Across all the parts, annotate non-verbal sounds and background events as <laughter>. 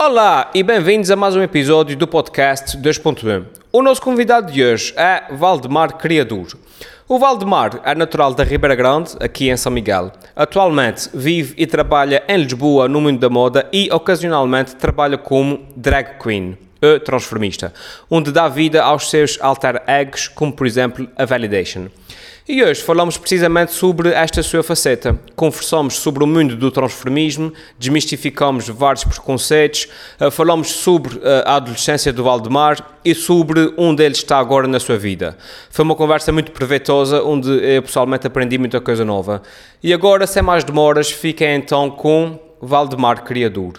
Olá e bem-vindos a mais um episódio do podcast 2.1. O nosso convidado de hoje é Valdemar Criador. O Valdemar é natural da Ribeira Grande, aqui em São Miguel. Atualmente vive e trabalha em Lisboa no mundo da moda e ocasionalmente trabalha como drag queen, ou transformista, onde dá vida aos seus alter egos, como por exemplo a Validation. E hoje falamos precisamente sobre esta sua faceta. Conversamos sobre o mundo do transformismo, desmistificamos vários preconceitos, eh, falamos sobre eh, a adolescência do Valdemar e sobre onde ele está agora na sua vida. Foi uma conversa muito proveitosa, onde eu pessoalmente aprendi muita coisa nova. E agora, sem mais demoras, fiquem então com Valdemar Criador.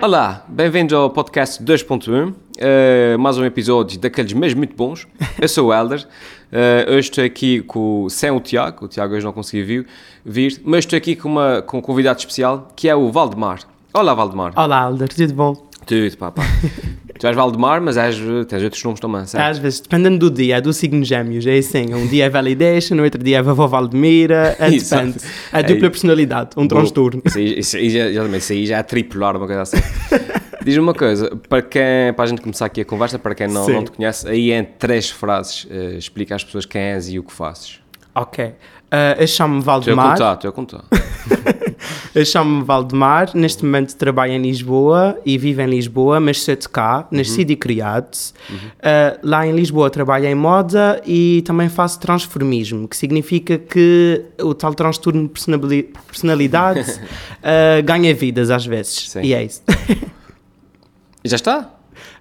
Olá, bem-vindos ao podcast 2.1, uh, mais um episódio daqueles mesmo muito bons. Eu sou o Helder, uh, hoje estou aqui com, sem o Tiago, o Tiago hoje não conseguiu vir, vir, mas estou aqui com, uma, com um convidado especial que é o Valdemar. Olá, Valdemar. Olá, Helder, tudo bom? Tudo, papá. <laughs> tu és Valdemar, mas és, tens outros nomes também, certo? Às vezes, dependendo do dia, é do signo gêmeos, é assim, um dia é Validation, no outro dia é Vovó Valdemira, é, <laughs> depende. É dupla é, personalidade, um transtorno. Isso, isso, isso, isso aí já é tripular, uma coisa assim. <laughs> Diz-me uma coisa, para, quem, para a gente começar aqui a conversa, para quem não, não te conhece, aí em três frases, uh, explica às pessoas quem és e o que fazes. Ok. Uh, eu chamo-me Valdemar. Estou a contar, <laughs> estou a contar. Eu chamo-me Valdemar, neste momento trabalho em Lisboa e vivo em Lisboa, mas sou de cá, nascido uhum. e criado. Uhum. Uh, lá em Lisboa trabalho em moda e também faço transformismo, que significa que o tal transtorno de personalidade uh, <laughs> ganha vidas às vezes. Sim. E é isso. <laughs> Já está?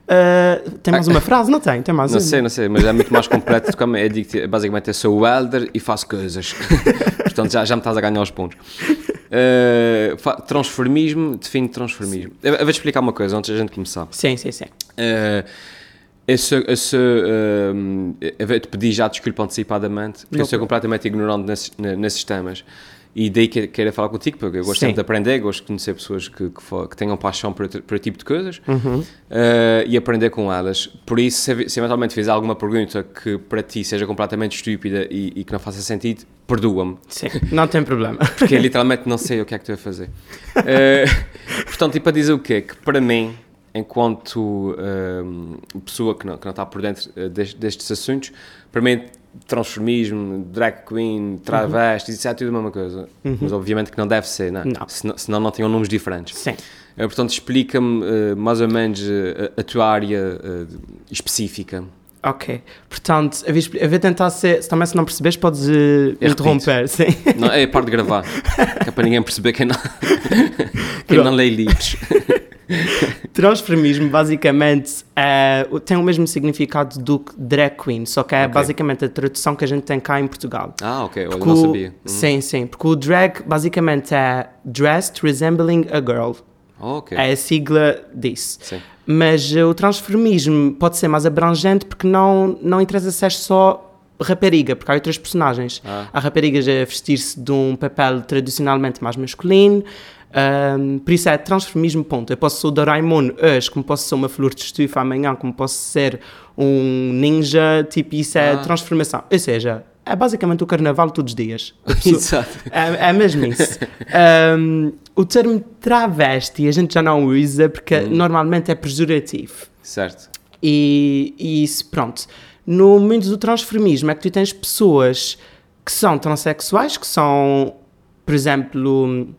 Uh, tem mais uma frase? Não tem, tem mais Não uma. sei, não sei, mas é muito mais completo do que eu digo, basicamente eu sou o elder e faço coisas. <laughs> Portanto, já, já me estás a ganhar os pontos. Uh, transformismo, define transformismo. Eu, eu vou-te explicar uma coisa antes da gente começar. Sim, sim, sim. Uh, esse, esse, uh, eu vou-te pedir já desculpa antecipadamente, porque Não, eu sou completamente ignorante nesses, nesses temas. E daí que queira falar contigo, porque eu gosto Sim. sempre de aprender, gosto de conhecer pessoas que, que, que tenham paixão por esse tipo de coisas uhum. uh, e aprender com elas. Por isso, se, se eventualmente fizer alguma pergunta que para ti seja completamente estúpida e, e que não faça sentido, perdoa-me. Sim, não tem problema. <laughs> Porque eu literalmente não sei o que é que estou a fazer. Uh, portanto, e para dizer o quê? Que para mim, enquanto uh, pessoa que não, que não está por dentro destes, destes assuntos, para mim transformismo, drag queen, travesti, uhum. isso é tudo a mesma coisa. Uhum. Mas obviamente que não deve ser, não é? Não. Senão, senão não tinham nomes diferentes. Sim. Uh, portanto, explica-me uh, mais ou menos uh, a tua área específica. Ok. Portanto, eu vou, eu vou tentar ser. Se também se não percebes, podes interromper. Sim. Não, é a parte de gravar. que é para ninguém perceber quem não, <laughs> quem não lê livros. <laughs> <laughs> Transformismo basicamente é, tem o mesmo significado do drag queen, só que é okay. basicamente a tradução que a gente tem cá em Portugal. Ah, ok, eu não sabia. Uhum. Sim, sim, porque o drag basicamente é dressed resembling a girl. Oh, okay. É a sigla disso. Sim. Mas o transformismo pode ser mais abrangente porque não, não interessa se é só rapariga, porque há outras personagens. Ah. Há raparigas a vestir-se de um papel tradicionalmente mais masculino, um, por isso é transformismo, ponto. Eu posso ser o Doraemon hoje, como posso ser uma flor de estufa amanhã, como posso ser um ninja, tipo, isso é ah. transformação. Ou seja, é basicamente o carnaval todos os dias. Exato. É, é mesmo isso. um, o termo travesti a gente já não usa porque hum. normalmente é pejorativo. Certo. E, e isso, pronto. No mundo do transformismo é que tu tens pessoas que são transexuais, que são, por exemplo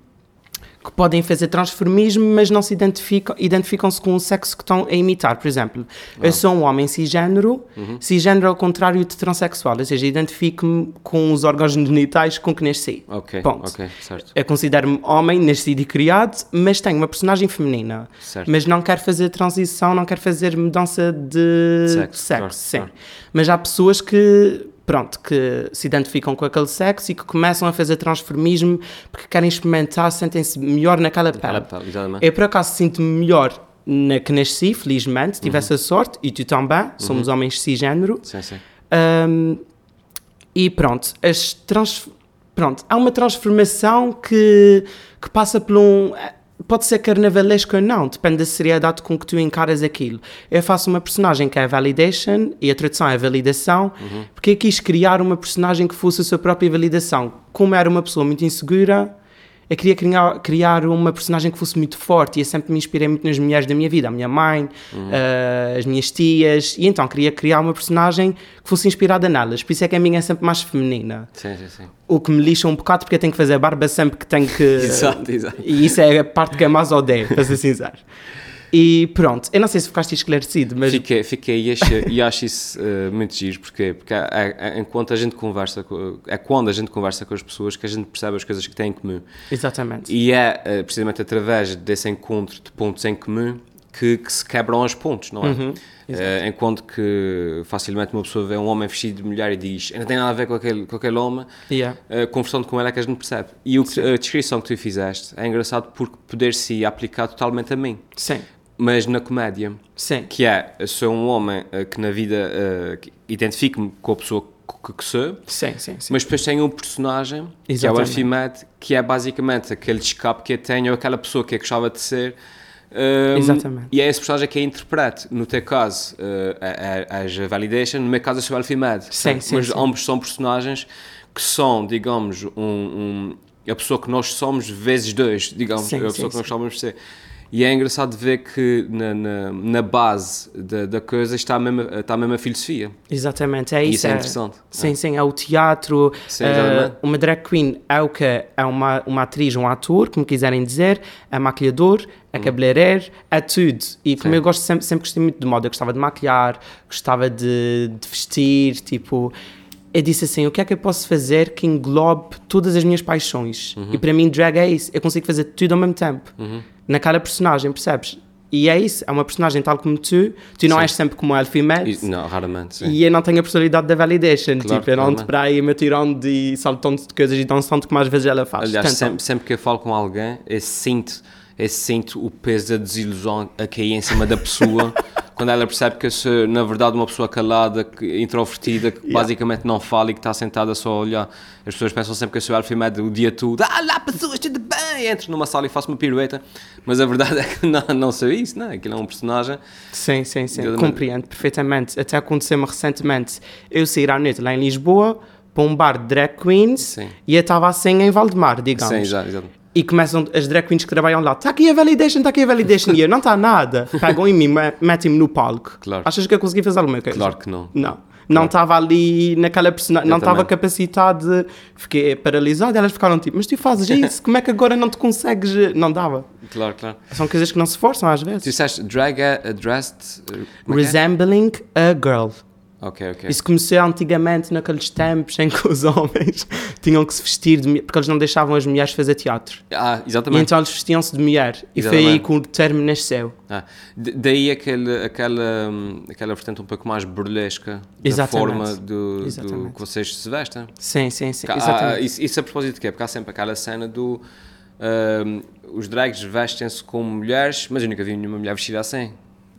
que podem fazer transformismo, mas não se identificam, identificam-se com o sexo que estão a imitar. Por exemplo, ah. eu sou um homem cisgênero, uhum. cisgênero ao contrário de transexual, ou seja, identifico-me com os órgãos genitais com que nasci. Ok, Ponto. ok, certo. Eu considero-me homem, nascido e criado, mas tenho uma personagem feminina. Certo. Mas não quero fazer transição, não quero fazer mudança de sexo, sexo claro, sim. Claro. Mas há pessoas que pronto, que se identificam com aquele sexo e que começam a fazer transformismo porque querem experimentar, sentem-se melhor naquela pele. Eu, por acaso, sinto-me melhor na que nasci, felizmente, tive uhum. essa sorte, e tu também, uhum. somos homens cisgênero. Sim, sim. Um, e pronto, as trans, pronto, há uma transformação que, que passa por um pode ser carnavalesco ou não, depende da seriedade com que tu encaras aquilo. Eu faço uma personagem que é validation e a tradução é validação, porque eu quis criar uma personagem que fosse a sua própria validação. Como era uma pessoa muito insegura, eu queria criar, criar uma personagem que fosse muito forte e eu sempre me inspirei muito nas mulheres da minha vida, a minha mãe, uh, as minhas tias, e então queria criar uma personagem que fosse inspirada nelas. Por isso é que a minha é sempre mais feminina. Sim, sim, sim. O que me lixa um bocado porque eu tenho que fazer barba sempre que tenho que. <laughs> Exato, exato. E isso é a parte que eu mais odeio, para ser sincero. <laughs> E pronto, eu não sei se ficaste esclarecido, mas. Fiquei, fiquei e, acho, e acho isso uh, muito giro, porque, porque enquanto a gente conversa, com, é quando a gente conversa com as pessoas que a gente percebe as coisas que têm em comum. Exatamente. E é uh, precisamente através desse encontro de pontos em comum que, que se quebram os pontos, não é? Uhum, uh, enquanto que facilmente uma pessoa vê um homem vestido de mulher e diz não tem nada a ver com aquele, com aquele homem, Yeah. conversando com ele é que a gente percebe. E o a descrição que tu fizeste é engraçado porque poder-se aplicar totalmente a mim Sim, mas na comédia. sim. Que é, sou um homem uh, que na vida uh, identifico-me com a pessoa que, que sou, Sim, sim, sim. mas depois tenho um personagem, que é o Exatamente. Arfimed, que é basicamente aquele escape que eu tenho, ou aquela pessoa que eu gostava de ser. um, Exatamente. E é esse personagem que eu interpreto. No teu caso, uh, é, é, és a Validation, no meu caso, eu sou o Alfimed. Sim, sim, Mas sim. ambos são personagens que são, digamos, um, um- a pessoa que nós somos vezes dois, digamos, Sim, a pessoa sim, que nós somos ser. E é engraçado ver que na, na, na base da, da coisa está a, mesma, está a mesma filosofia. Exatamente, é E isso. isso é interessante. Sim, sim, é o teatro. Sim, exatamente. uma drag queen é o que é uma, uma atriz, um ator, como quiserem dizer, é maquilhador, é cabeleireiro, é tudo. E como Sim. eu gosto sempre, sempre gostei muito de moda, eu gostava de maquilhar, gostava de, de vestir, tipo. Eu disse assim: o que é que eu posso fazer que englobe todas as minhas paixões? Uhum. E para mim, drag é isso. Eu consigo fazer tudo ao mesmo tempo. Naquela personagem, percebes? E é isso. É uma personagem tal como tu. Tu não Sim. és sempre como a Elfie. E- não, raramente. Sim. E eu não tenho a personalidade da validation. Claro, tipo, eu não ando para aí me tirando e saltando de coisas e dançando como às vezes ela faz. Aliás, sempre, sempre que eu falo com alguém, eu sinto, eu sinto o peso da desilusão a cair em cima da pessoa <laughs> quando ela percebe que na verdade, uma pessoa calada, que- introvertida, que basicamente não fala e que está sentada só a olhar. As pessoas pensam sempre que eu sou alfimed o dia todo. Ah, lá pessoas, tudo bem! Entro numa sala e faço uma pirueta. Mas a verdade <laughs> é que não, não sou isso, não é? Aquilo é um personagem. Sim, sim, sim. Exatamente. Compreendo perfeitamente. Até aconteceu-me recentemente eu sair à noite lá em Lisboa para um bar de drag queens Sim. e eu estava assim em Valdemar, digamos. Sim, exato, exato. E começam as drag queens que trabalham lá, está aqui a validation, está aqui a validation, e eu, não está nada. <laughs> Pegam em mim, me- metem-me no palco. Claro. Achas que eu consegui fazer alguma coisa? Claro que não. Não. Não estava ali naquela personagem, não estava capacitado, fiquei paralisado. Elas ficaram tipo, mas tu fazes <laughs> isso, como é que agora não te consegues? Não dava. Claro, claro. São coisas que não se forçam às Tu vezes. disseste drag é addressed. uh, como é é? Resembling a girl. Isso começou antigamente naqueles tempos em que os <laughs> homens tinham que se vestir de porque eles não deixavam as mulheres fazer teatro. Ah, E exatamente. então eles vestiam-se de mulher. E foi aí que o termo nasceu. Ah, daí aquele, aquela, hum, aquela vertente um pouco mais burlesca da Exatamente. forma do, do que vocês se vestem. Sim, sim, sim. Ah, isso, isso a propósito de quê? Porque há sempre aquela cena do. hum, os drags vestem-se como mulheres, mas eu nunca vi nenhuma mulher vestida assim.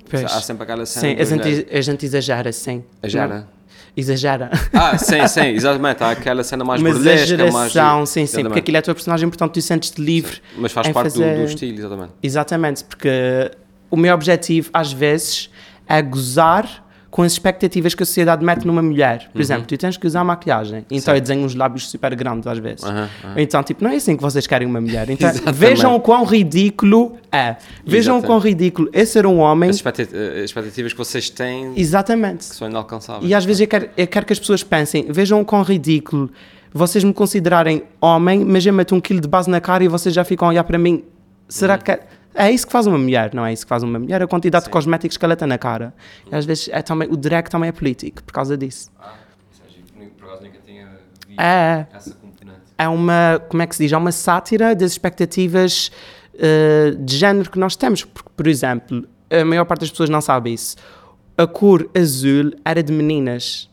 Pois. Há sempre aquela cena. Sim, do a gente, a gente exagera, sim. A Jara. Exagera. Ah, sim, sim, exatamente. Há aquela cena mais Uma burlesca, mais. exageração, sim, sim, porque Exatamente. aquilo é a tua personagem, portanto tu sentes-te livre. Mas faz parte do- fazer- do, estilo, exatamente. Exatamente, porque o meu objetivo, às vezes, é gozar com as expectativas que a sociedade mete numa mulher. Uhum. Por exemplo, tu tens que usar maquilhagem, então eu desenho uns lábios super grandes às vezes. Aham, aham. Então, tipo, não é assim que vocês querem uma mulher. <laughs> Então, vejam o quão ridículo é. Vejam o quão ridículo é ser um homem. As expectat- as expectativas que vocês têm Exatamente. que são inalcançáveis. E às vezes eu quero, eu quero que as pessoas pensem, vejam o quão ridículo vocês me considerarem homem, mas eu meto um quilo de base na cara e vocês já ficam a olhar para mim. Será Uhum. que é, é isso que faz uma mulher? Não é isso que faz uma mulher? A quantidade de cosméticos que ela tem na cara. E às vezes é também, o drag também é político por causa disso. Ah, por acaso nunca tinha visto É, essa componente. é uma, como é que se diz? É uma sátira das expectativas eh, de género que nós temos. Porque, por exemplo, a maior parte das pessoas não sabe isso. A cor azul era de meninas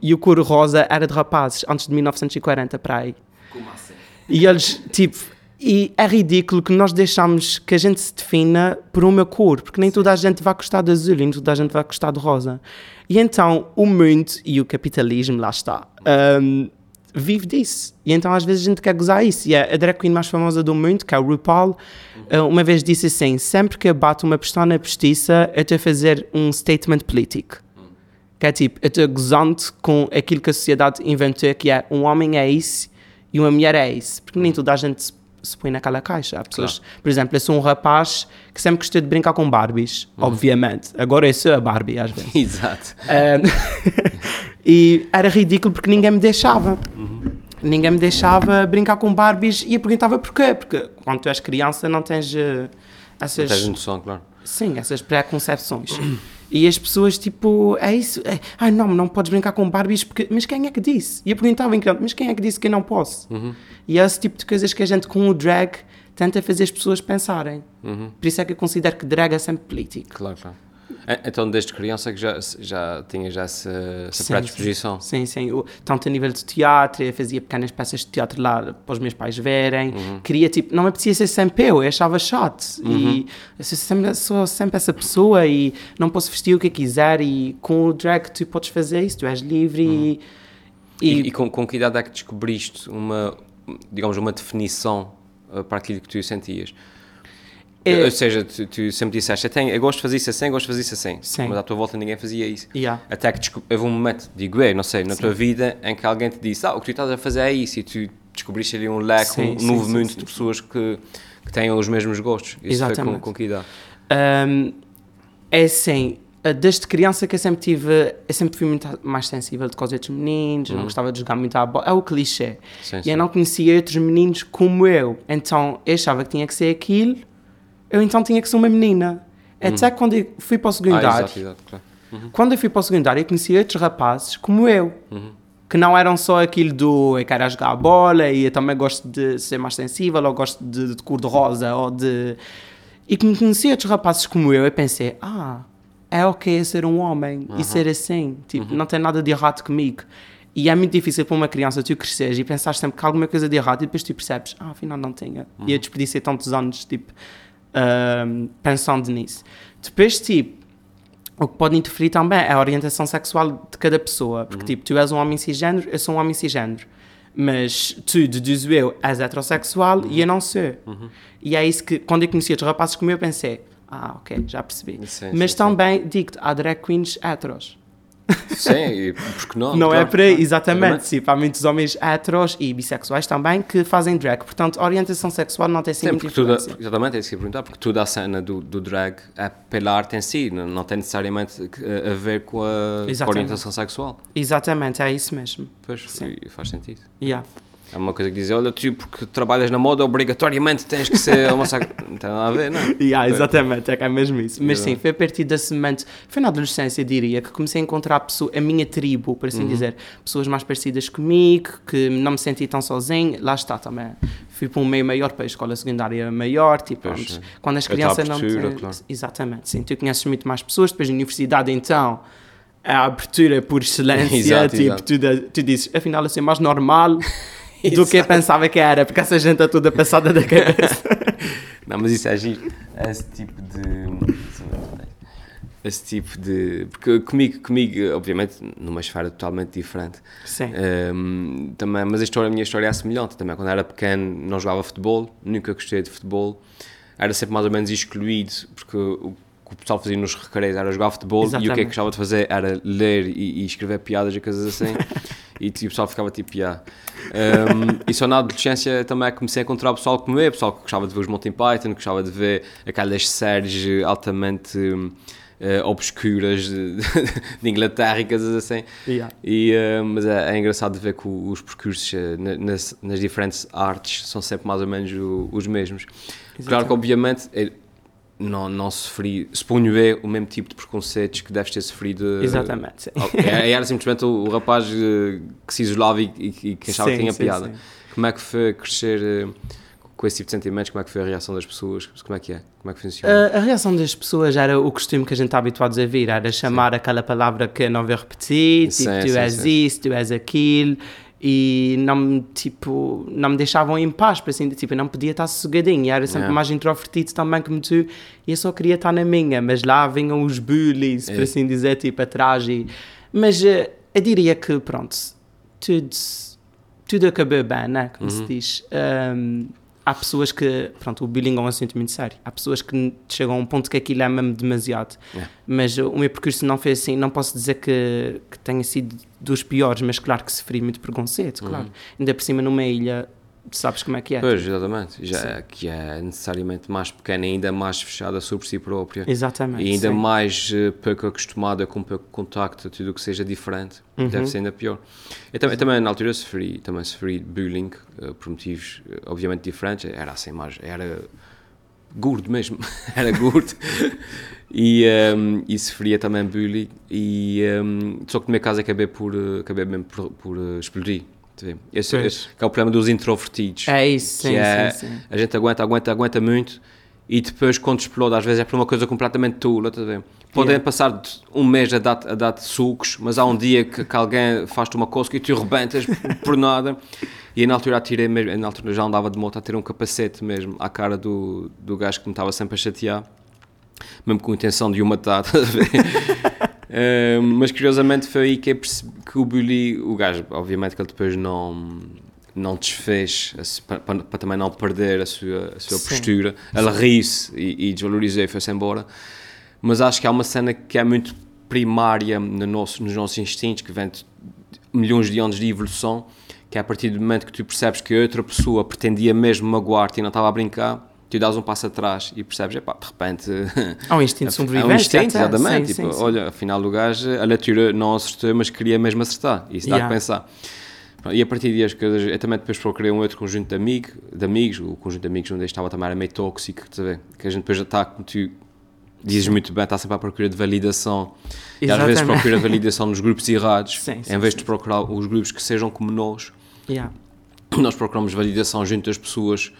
e a cor rosa era de rapazes, antes de 1940 para aí. Como assim? E eles, <laughs> tipo, e é ridículo que nós deixamos que a gente se defina por uma cor, porque nem toda a gente vai gostar de azul nem toda a gente vai gostar de rosa. E então o mundo e o capitalismo, lá está, hum, vive disso. E então às vezes a gente quer gozar isso. E a, drag queen mais famosa do mundo, que é o RuPaul, uhum. uma vez disse assim: sempre que eu bato uma pistola postiça, eu estou a fazer um statement político. Que é tipo, eu estou gozando com aquilo que a sociedade inventou, que é um homem é isso e uma mulher é isso. Porque nem toda a gente se põe naquela caixa. Há pessoas, claro. por exemplo, eu sou um rapaz que sempre gostou de brincar com Barbies, uhum. obviamente. Agora eu sou a Barbie, às vezes. <laughs> Exato. <laughs> e era ridículo porque ninguém me deixava. Uhum. Ninguém me deixava brincar com Barbies e eu perguntava porquê. Porque quando tu és criança não tens uh, essas. Não tens noção, claro. Sim, essas preconcepções. <clears throat> E as pessoas, tipo, é isso. É, Ai, não, não podes brincar com Barbies, porque, mas quem é que disse? E eu perguntava em mas quem é que disse que eu não posso? Uhum. E é esse tipo de coisas que a gente, com o drag, tenta fazer as pessoas pensarem. Uhum. Por isso é que eu considero que drag é sempre político. Claro, claro. É, então, desde criança que já, já tinha já essa, essa predisposição? Sim, sim. Eu, tanto a nível de teatro, eu fazia pequenas peças de teatro lá para os meus pais verem. Uhum. Queria, tipo, não me apetecia ser sempre eu, eu achava chato. Uhum. E eu sou sempre, sou sempre essa pessoa e não posso vestir o que quiser. E com o drag tu podes fazer isso, tu és livre uhum. e... E, e, e com, com que idade é que descobriste uma, digamos, uma definição eh, para aquilo que tu sentias? É, Ou seja, tu, tu, sempre disseste, eu, tenho, eu gosto de fazer isso assim, gosto de fazer isso assim. Sim. Mas à tua volta ninguém fazia isso. Yeah. Até que houve um momento, digo eu, não sei, na sim. tua vida em que alguém te disse, ah, o que tu estás a fazer é isso. E tu descobriste ali um leque, sim, um novo mundo de pessoas que, que têm os mesmos gostos. Isso Exatamente. foi com, com que idade? Um, é assim, desde criança que eu sempre tive, eu sempre fui muito mais sensível de coisas dos meninos, uhum. não gostava de jogar muito à bola, é o clichê. Sim, e eu não conhecia outros meninos como eu, então eu achava que tinha que ser aquilo eu então tinha que ser uma menina. Até uhum. quando eu fui para o secundário, ah, exato, exato, claro. uhum. quando eu fui para o secundário, eu conheci outros rapazes como eu, uhum. que não eram só aquilo do eu quero jogar a bola e eu também gosto de ser mais sensível, ou gosto de, de cor de rosa, ou de. E que me conheci outros rapazes como eu, eu pensei, ah, é ok ser um homem e ser assim, tipo, uhum. não tem nada de errado comigo. E é muito difícil para uma criança tu cresceres e pensar sempre que há alguma coisa de errado e depois tu percebes, ah, afinal não tinha. E eu desperdicei tantos anos, tipo, pensando nisso. Depois, tipo, o que pode interferir também é a orientação sexual de cada pessoa. Porque, uhum. tipo, tu és um homem cisgênero, eu sou um homem cisgênero. Mas tu, deduzo eu, és heterossexual uhum. e eu não sou. Uhum. E é isso que, quando eu conheci outros rapazes como eu, pensei, ah, ok, já percebi. Sim, Mas sim, também, digo-te, há drag queens heteros. Sim, porque não? Não é claro, é para aí, exatamente. Sim, há muitos homens heteros e bissexuais também que fazem drag. Portanto, orientação sexual não tem influência. exatamente, é isso que eu perguntar, porque toda a cena do, do drag é pela arte em si, não, não tem necessariamente a ver com a, com a, orientação sexual. Exatamente, é isso mesmo. Pois, sim. faz sentido. Yeah. É uma coisa que dizem, olha, tu porque trabalhas na moda, obrigatoriamente tens que ser homossexual. <laughs> não tem nada a ver, não é? <laughs> yeah, exatamente, é que é mesmo isso. Mas sim, foi a partir desse momento, foi na adolescência, diria, que comecei a encontrar a, pessoa, a minha tribo, por assim uhum. dizer. Pessoas mais parecidas comigo, que não me senti tão sozinho. Lá está também. Fui para um meio maior, para a escola secundária maior, tipo, pois, quando as crianças não... Te... Claro. Exatamente, sim. Tu conheces muito mais pessoas, depois na universidade, então a abertura por excelência, <laughs> exato, tipo, exato. Tu, tu dizes, afinal, assim, mais normal do que pensava que era, porque essa gente é toda passada da cabeça. <laughs> não, mas isso é giro. Esse tipo de. Esse tipo de. Porque comigo, comigo obviamente, numa esfera totalmente diferente. Sim. Um, também, mas a, história, a minha história é semelhante também. Quando era pequeno, não jogava futebol, nunca gostei de futebol. Era sempre mais ou menos excluído, porque o que o pessoal fazia nos recreios era jogar futebol Exatamente. e o que é que gostava de fazer era ler e, e escrever piadas e coisas assim. <laughs> e, tipo, o pessoal ficava tipo, yeah. Um, e só na adolescência também comecei a encontrar o pessoal como eu, pessoal que gostava de ver os Monty Python, que gostava de ver aquelas séries altamente uh, obscuras de, <laughs> de, Inglaterra e coisas assim. Yeah. E, uh, mas é, é, engraçado de ver que os percursos uh, nas, nas, diferentes artes são sempre mais ou menos o, os mesmos. Exatamente. Claro que, obviamente, não, não sofri, suponho eu, o mesmo tipo de preconceitos que deves ter sofrido. Exatamente. Era, era simplesmente o, o, rapaz eh, que se isolava e, e, e que achava sim, que tinha sim, piada. Sim. Como é que foi crescer eh, com esse tipo de sentimentos? Como é que foi a reação das pessoas? Como é que é? Como é que funciona? A, a reação das pessoas era o costume que a gente está habituado a ver, era chamar aquela palavra que não vou repetir, tipo, tu és isso, tu és aquilo e não me, tipo, não me deixavam em paz, para assim, tipo, eu não podia estar sossegadinho, e era sempre yeah. mais introvertido também como tu, e eu só queria estar na minha, mas lá vinham os bullies, yeah. por assim dizer, tipo, atrás, e... mas uh, eu diria que, pronto, tudo, tudo acabou bem, né? Como se diz. Um, há pessoas que, pronto, o bullying é um assunto muito sério. Há pessoas que chegam a um ponto que aquilo é mesmo demasiado. É. Mas o meu percurso não foi assim. Não posso dizer que, que tenha sido dos piores, mas claro que sofri muito preconceito, claro. Ainda por cima numa ilha, sabes como é que é. Pois, exatamente. Já, que é necessariamente mais pequena ainda mais fechada sobre si própria. Exatamente. E ainda sim. mais eh, pouco acostumada com pouco contacto, tudo o que seja diferente, Uhum. deve ser ainda pior. Eu também, também na altura sofri, também sofri bullying eh, por motivos eh, obviamente diferentes, era assim mais, era gordo mesmo, <laughs> era gordo e, um, e sofria também bullying e um, só que no meu caso acabei por, acabei mesmo por, por explodir. Tá? Esse, esse que é o problema dos introvertidos É isso, que sim, é, sim, sim. a gente aguenta, aguenta, aguenta muito e depois quando explode, às vezes é por uma coisa completamente tula, ver? Podem Yeah. passar um mês a dar, a dar sucos, mas há um dia que, que alguém faz-te uma cosca e tu rebentas <laughs> por, nada. E na altura atirei mesmo, na altura já andava de moto a ter um capacete mesmo à cara do, do gajo que me estava sempre a chatear, mesmo com a intenção de o matar, <laughs> estás mas curiosamente foi aí que eu percebi que o bully, o gajo, obviamente que ele depois não, não desfez para, também não perder a sua, a sua Sim. postura. Ele riu-se e, e desvalorizou e foi-se embora. Mas acho que há uma cena que é muito primária no nosso, nos nossos instintos, que vem de milhões de anos de evolução, que é a partir do momento que tu percebes que outra pessoa pretendia mesmo magoar-te e não estava a brincar, tu dás um passo atrás e percebes, epá, de repente... <laughs> Há um instinto de É um sobrevivência. instinto, até. exatamente. Sim, tipo, sim, sim. olha, afinal o gajo, a leitura não acertou, mas queria mesmo acertar. Isso dá Yeah. a pensar. E a partir daí, as coisas, eu também depois procurei um outro conjunto de, amigo, de amigos, o conjunto de amigos onde eu estava também era meio tóxico, que a gente depois já está, como tu dizes muito bem, está sempre à procura de validação. E às vezes Exatamente. procura validação nos grupos errados, <laughs> Sim, sim, em vez sim. de procurar os grupos que sejam como nós, Yeah. nós procuramos validação junto das pessoas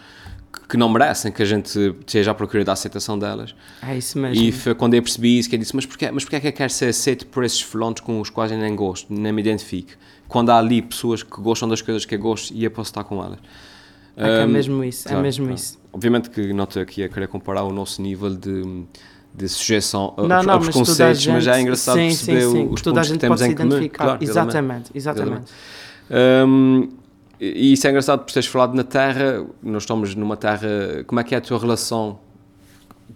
que- que não merecem que a gente esteja à procura da aceitação delas. É isso mesmo. E foi quando eu percebi isso que eu disse, mas porquê, mas porquê é que eu quero ser aceito por esses fulões com os quais eu nem gosto, nem me identifico? Quando há ali pessoas que gostam das coisas que eu gosto e eu posso estar com elas. É, que é mesmo isso, é claro, mesmo claro. isso. Obviamente que não estou aqui a querer comparar o nosso nível de, de sujeição a, Não, a não, mas preconceitos, gente, mas já é engraçado sim, perceber sim, sim, os toda a pontos que temos em comum. identificar. Claro, exatamente, exatamente. Hum, e isso é engraçado por teres falado na Terra, nós estamos numa Terra, como é que é a tua relação?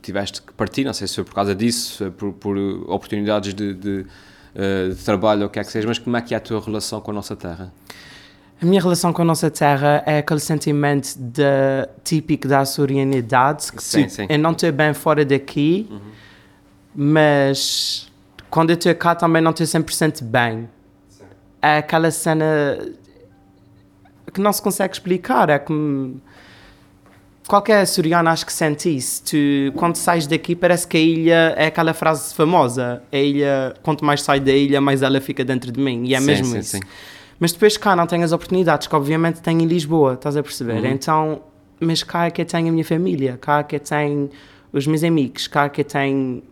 Tiveste que partir, não sei se foi por causa disso, se foi por, por oportunidades de, de, eh, de trabalho ou o que é que seja, mas como é que é a tua relação com a nossa Terra? A minha relação com a nossa terra é aquele sentimento de, típico da açorianidade, que Sim, tipo, sim. eu não estou bem fora daqui, mas quando eu estou cá também não estou 100% bem. É aquela cena que não se consegue explicar, é como... Qualquer açoriano acho que sente isso. Tu, quando sais daqui, parece que a ilha é aquela frase famosa. A ilha, quanto mais sai da ilha, mais ela fica dentro de mim. E é Sim, mesmo sim, isso. sim. Mas depois cá não tenho as oportunidades que obviamente tenho em Lisboa, estás a perceber? Uhum. Então, mas cá é que eu tenho a minha família, cá é que eu tenho os meus amigos, cá é que eu tenho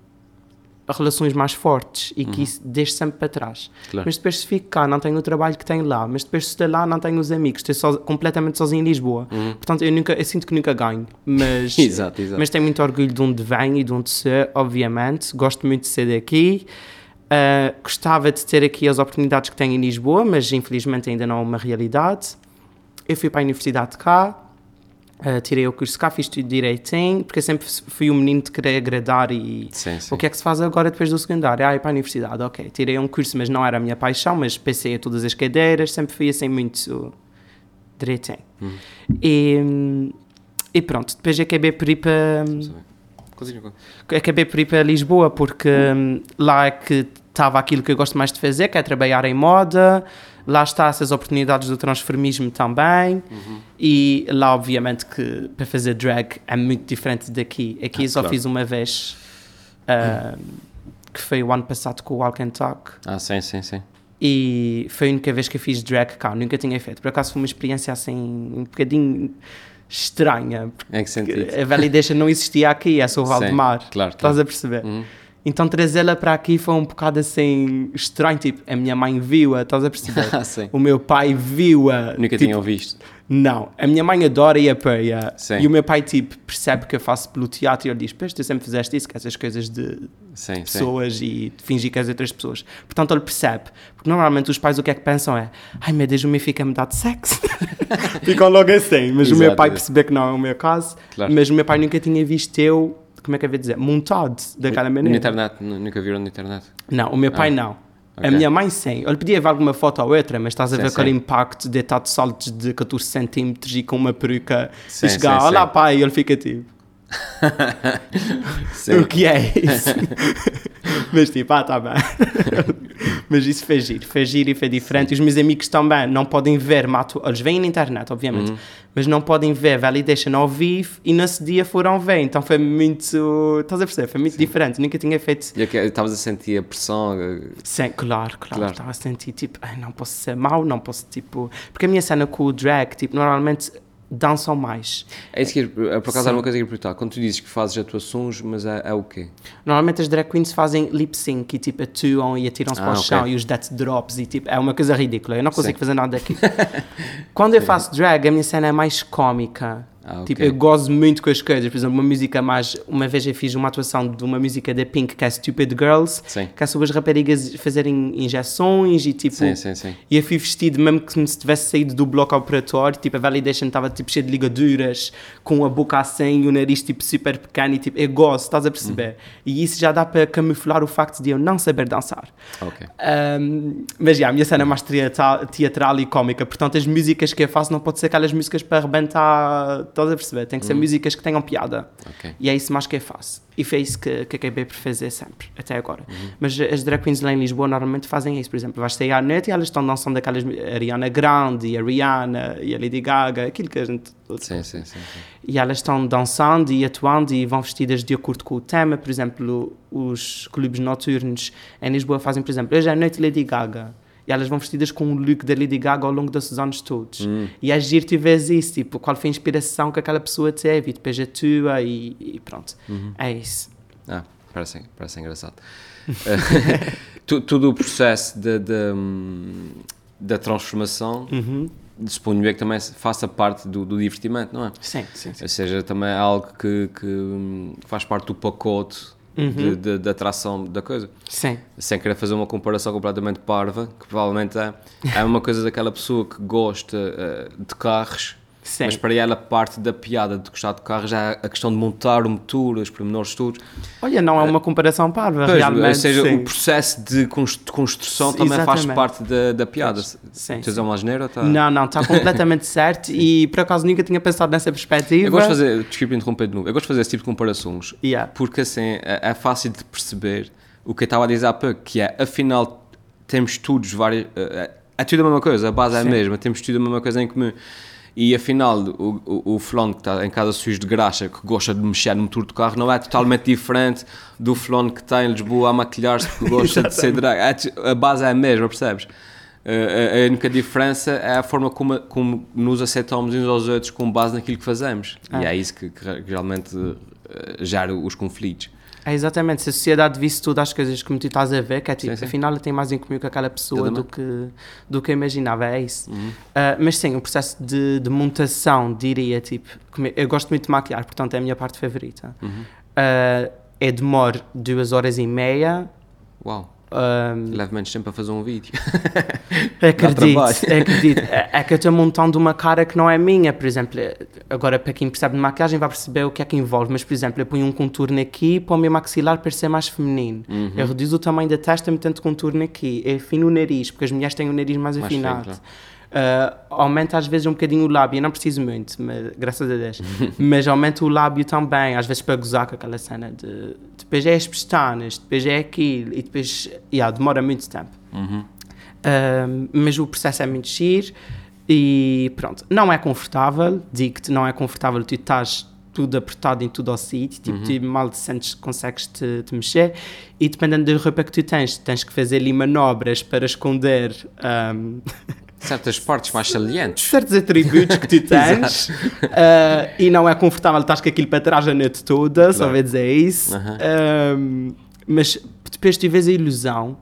relações mais fortes e que isso deixo sempre para trás. Uhum. Claro. Mas depois se fico cá, não tenho o trabalho que tenho lá, mas depois se estou lá, não tenho os amigos, estou so- completamente sozinho em Lisboa. Portanto, eu, nunca, eu sinto que nunca ganho, mas... Uhum. <laughs> Exato, exato. Mas tenho muito orgulho de onde venho e de onde sou, obviamente. Gosto muito de ser daqui. Uh, gostava de ter aqui as oportunidades que tenho em Lisboa, mas infelizmente ainda não é uma realidade. Eu fui para a universidade cá, uh, tirei o curso cá, fiz tudo direitinho, porque sempre fui um menino de querer agradar e Sim, sim. o que é que se faz agora depois do secundário? Ah, ir para a universidade, ok. Tirei um curso, mas não era a minha paixão, mas pensei a todas as cadeiras, sempre fui assim muito direitinho. E, hum, e pronto, depois acabei por ir para Continua. acabei por ir para Lisboa porque hum, lá é que estava aquilo que eu gosto mais de fazer, que é trabalhar em moda. Lá está essas oportunidades do transformismo também. E lá, obviamente, que para fazer drag é muito diferente daqui. Aqui Ah, só claro. fiz uma vez, hum, que foi o ano passado com o Walk and Talk. Ah, sim, sim, sim. E foi a única vez que eu fiz drag cá, nunca tinha feito. Por acaso foi uma experiência assim, um bocadinho estranha, Em que sentido? a validation não existia aqui, é só o Sim, Valdemar. claro, Estás claro. a perceber? Uhum. Então trazê-la para aqui foi um bocado assim estranho. Tipo, a minha mãe viu-a, estás a perceber? <laughs> Ah, sim. o meu pai viu-a. Nunca tipo, tinham visto. Não, a minha mãe adora ir a peia. Sim. E o meu pai, tipo, percebe que eu faço pelo teatro e ele diz: Pois, tu sempre fizeste isso, que essas coisas de Sim, sim. pessoas e de fingir que és outras pessoas. Portanto, ele percebe. Porque normalmente os pais o que é que pensam é: Ai meu Deus, o meu filho quer me dar de sexo. <laughs> Ficam logo assim. Mas o meu Exato, pai exato. percebeu que não é o meu caso. Claro. Mas o meu pai nunca tinha visto eu, como é que eu ia dizer, montado daquela Na maneira. internet, nu- nunca viram na internet. Não, o meu pai não. ok. A minha mãe sim. Ele podia ver alguma foto ou outra, mas estás a Sim, ver aquele sim. impacto de estar de saltos de 14 centímetros e com uma peruca Sim, e chegar, sim, olá pai, e ele fica tipo, <laughs> <laughs> o que é isso? <laughs> mas tipo, ah, tá bem. <laughs> mas isso foi giro, foi giro e foi diferente. E os meus amigos também não podem ver, mato, eles veem na internet, obviamente, Uhum. mas não podem ver Validation ao vivo e nesse dia foram ver. Então foi muito, estás a perceber? Foi muito diferente. Nunca tinha feito E Estavas a sentir a pressão. eh, Sim, claro, claro. Claro. Estava a sentir tipo, não posso ser mau, não posso tipo. Porque a minha cena com o drag, tipo, normalmente dançam mais. É isso que eh, por acaso Sim. era uma coisa que eu perguntar. Quando tu dizes que fazes atuações, mas é, é o quê? Normalmente as drag queens fazem lip sync e tipo atuam e atiram-se Ah, para o ok. chão e os death drops e tipo, é uma coisa ridícula. Eu não consigo Sim. fazer nada daquilo. <laughs> Quando eu faço drag, a minha cena é mais cómica. Ah, ok. Tipo, eu gozo muito com as coisas. Por exemplo, uma música mais. Uma vez eu fiz uma atuação de uma música da Pink que é Stupid Girls, Sim. que é sobre as raparigas fazerem injeções e tipo. Sim, sim, sim. E eu fui vestido mesmo que se tivesse saído do bloco operatório, tipo, a validation estava tipo cheio de ligaduras, com a boca assim e o nariz tipo super pequeno e tipo, eu gosto, estás a perceber? E isso já dá para camuflar o facto de eu não saber dançar. Ok. Um, mas já, a minha cena é mais teatral, teatral e cómica, portanto as músicas que eu faço não pode ser aquelas músicas para arrebentar, estás a perceber? Tem que ser músicas que tenham piada. Ok. E é isso mais que eu faço. E foi isso que, que acabei por fazer sempre, até agora. Mas as drag queens lá em Lisboa normalmente fazem isso. Por exemplo, vais sair à noite e elas estão dançando aquelas Ariana Grande a Rihanna e a Lady Gaga, aquilo que a gente. Sim, sim, sim. sim. E elas estão dançando e atuando e vão vestidas de acordo com o tema. Por exemplo, os clubes noturnos em Lisboa fazem, por exemplo, hoje é a noite Lady Gaga. E elas vão vestidas com o look da Lady Gaga ao longo desses anos todos. E é giro tu vês isso, tipo, qual foi a inspiração que aquela pessoa teve e depois atua e, e pronto. É isso. Ah, parece, parece engraçado. <laughs> Todo o processo de, de, hum, da transformação, Uhum. suponho eu que também faça parte do, do divertimento, não é? Sim, sim, sim. Ou seja, também é algo que, que, hum, faz parte do pacote Uhum. de, de, de atração da coisa. Sim, Sem querer fazer uma comparação completamente parva, que provavelmente é, é uma coisa daquela pessoa que gosta eh, de carros, sim. mas para ela parte da piada de gostar de carros é a questão de montar o motor, os pormenores todos. Olha, não é uma comparação parva, Pois, realmente. ou seja, sim. o processo de cons- de construção também faz exatamente. parte da, da piada. Sim, Tens sim. uma asneira? Tá? Não, não, está <laughs> completamente certo e por acaso nunca tinha pensado nessa perspectiva. Eu gosto de fazer, desculpa interromper de novo, eu gosto de fazer esse tipo de comparações Yeah. porque assim é, é fácil de perceber o que eu estava a dizer há pouco, que é afinal temos estudos vários, é, é tudo a mesma coisa, a base é a mesma, temos tudo a mesma coisa em comum. E afinal, o, o, o fulano que está em casa sujo de graxa, que gosta de mexer no motor do carro, não é totalmente diferente do fulano que está em Lisboa a maquilhar-se porque gosta de ser drag. É a base é a mesma, percebes? Eh, a, a única diferença é a forma como, como nos aceitamos uns aos outros com base naquilo que fazemos. E Ah. é isso que, que realmente eh, gera os conflitos. É exatamente, se a sociedade visse tudo as coisas como tu estás a ver, que é tipo, Sim, sim. afinal ela tem mais em comum com aquela pessoa do que, do que eu imaginava, é isso. Uhum. Ah, mas sim, o processo de, de montação, diria, tipo, eu- gosto muito de maquiar, portanto é a minha parte favorita. Uhum. Ah, eu demoro duas horas e meia. Uau, ah, leva menos tempo a fazer um vídeo. <laughs> Acredito, <laughs> acredito. É, é que eu estou montando uma cara que não é minha, por exemplo. Agora, para quem percebe de maquiagem, vai perceber o que é que envolve. Mas, por exemplo, eu ponho um contorno aqui para o meu maxilar parecer mais feminino. Uhum. Eu reduzo o tamanho da testa metendo contorno aqui. Eu afino o nariz, porque as mulheres têm o nariz mais, Mais afinado. Ah, aumenta às vezes um bocadinho o lábio, eu não preciso muito, mas, graças a Deus. <laughs> mas aumenta o lábio também, às vezes para gozar com aquela cena de depois é as pestanas, depois é aquilo, e depois yeah, demora muito tempo. Uhum. Um, mas o processo é muito giro e pronto, não é confortável, digo-te, não é confortável, tu estás tudo apertado em tudo ao sítio, tipo, tu mal te sentes, consegues te, te mexer e dependendo da roupa que tu tens, tens que fazer ali manobras para esconder um, <laughs> Certas partes mais salientes. certos atributos que tu <laughs> tens uh, e não é confortável, estás com aquilo para trás a noite toda, só Claro. vai dizer isso. Aham. Um, Mas depois tu vês a ilusão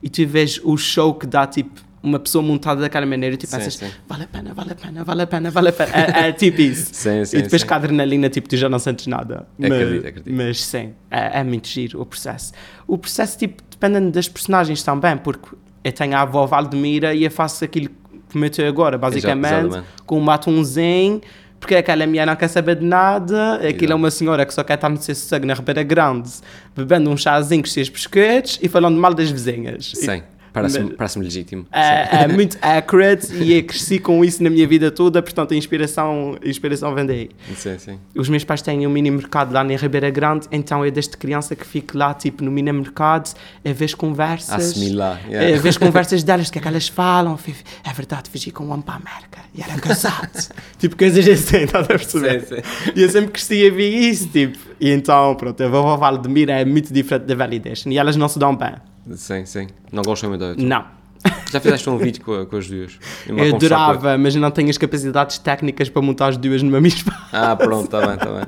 e tu vês o show que dá tipo uma pessoa montada daquela maneira e tu Sim, vale a pena, vale a pena, vale a pena, vale a pena. É, é tipo isso. <laughs> Sim, sim, e depois sim. com a adrenalina, tipo, tu já não sentes nada. Mas, Acredito, acredito. mas sim, é, é muito giro o processo. O processo, tipo, dependendo das personagens também, porque eu tenho a avó Valdemira e eu faço aquilo que meteu agora, basicamente, exatamente. com um batonzinho, porque aquela mulher não quer saber de nada, aquilo Exato. é uma senhora que só quer estar no seu sossego na Ribeira Grande, bebendo um chazinho com os seus biscoitos e falando mal das vizinhas. Sim, parece-me parece legítimo. É, é muito <laughs> accurate e eu cresci com isso na minha vida toda, portanto a inspiração, a inspiração vem daí. Sim, sim. Os meus pais têm um mini mercado lá na Ribeira Grande, então eu desde criança que fico lá, tipo, no mini mercado, a ver as conversas. Assimilar. A Yeah. ver as <laughs> conversas delas, o que é que elas falam. É verdade, fugi com um homem para a América e era casado. <laughs> tipo, coisas assim, estás a perceber? Sim, E eu sempre cresci a ver isso, tipo. E então, pronto, a vovó Valdemira é muito diferente da Validation e elas não se dão bem. Sim, sim. Não gostam muito da outra. Não. <laughs> Já fizeste um vídeo com, a- com as duas? Eu a- adorava, mas não tenho as capacidades técnicas para montar as duas numa mesma. Ah, pronto, está bem, está bem.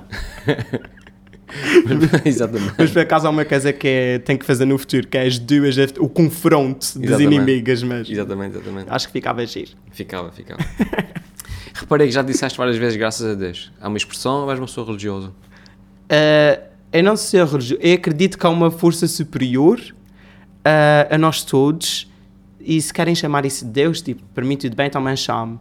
Mas- <laughs> <laughs> Exatamente. Mas por acaso há uma coisa que é, tem que fazer no futuro, que é as duas, o confronto das Exatamente. inimigas, mas Exatamente, exatamente. acho que ficava giro. Ficava, ficava. Reparei que já disseste várias vezes, graças a Deus. Há uma expressão ou és uma pessoa religiosa? Uh, eu não sei religioso, eu acredito que há uma força superior uh, a nós todos, e se querem chamar isso de Deus, tipo, para mim tudo bem, também chamo.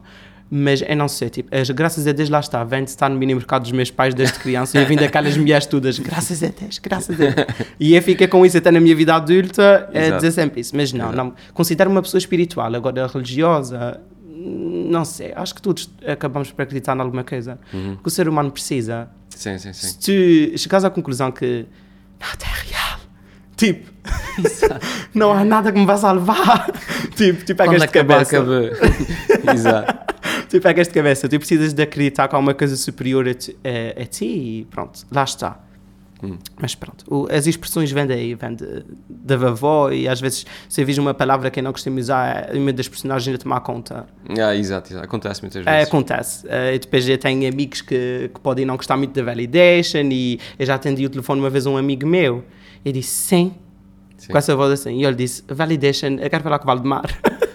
Mas eu não sei, tipo, as, graças a Deus lá está, vem de estar no mini mercado dos meus pais desde criança e eu vim daquelas mulheres todas, graças a Deus, graças a Deus. <laughs> E eu fiquei com isso até na minha vida adulta, Exato. dizer sempre isso. Mas não, Exato. não, considero uma pessoa espiritual, agora religiosa, não sei, acho que todos acabamos por acreditar em alguma coisa. Uhum. Que o ser humano precisa. Sim, sim, sim. Se tu chegares à conclusão que nada é real, tipo, não há nada que me vá salvar, tipo, tu pegas de cabeça. <laughs> Exato. tu pegas de cabeça, tu precisas de acreditar que há uma coisa superior a ti, a- a ti e pronto, lá está. Hum. Mas pronto, o- as expressões vêm daí, vêm da vovó e às vezes se eu vejo uma palavra que eu não costumo usar, é uma das personagens a tomar conta. Ah, exato, exato. Acontece muitas É, vezes. acontece. Eh, e depois eu tenho amigos que, que podem não gostar muito da validation e eu já atendi o telefone uma vez a um amigo meu e disse sim, Sim. com essa voz assim. E ele disse, validation, eu quero falar com o Valdemar. <laughs>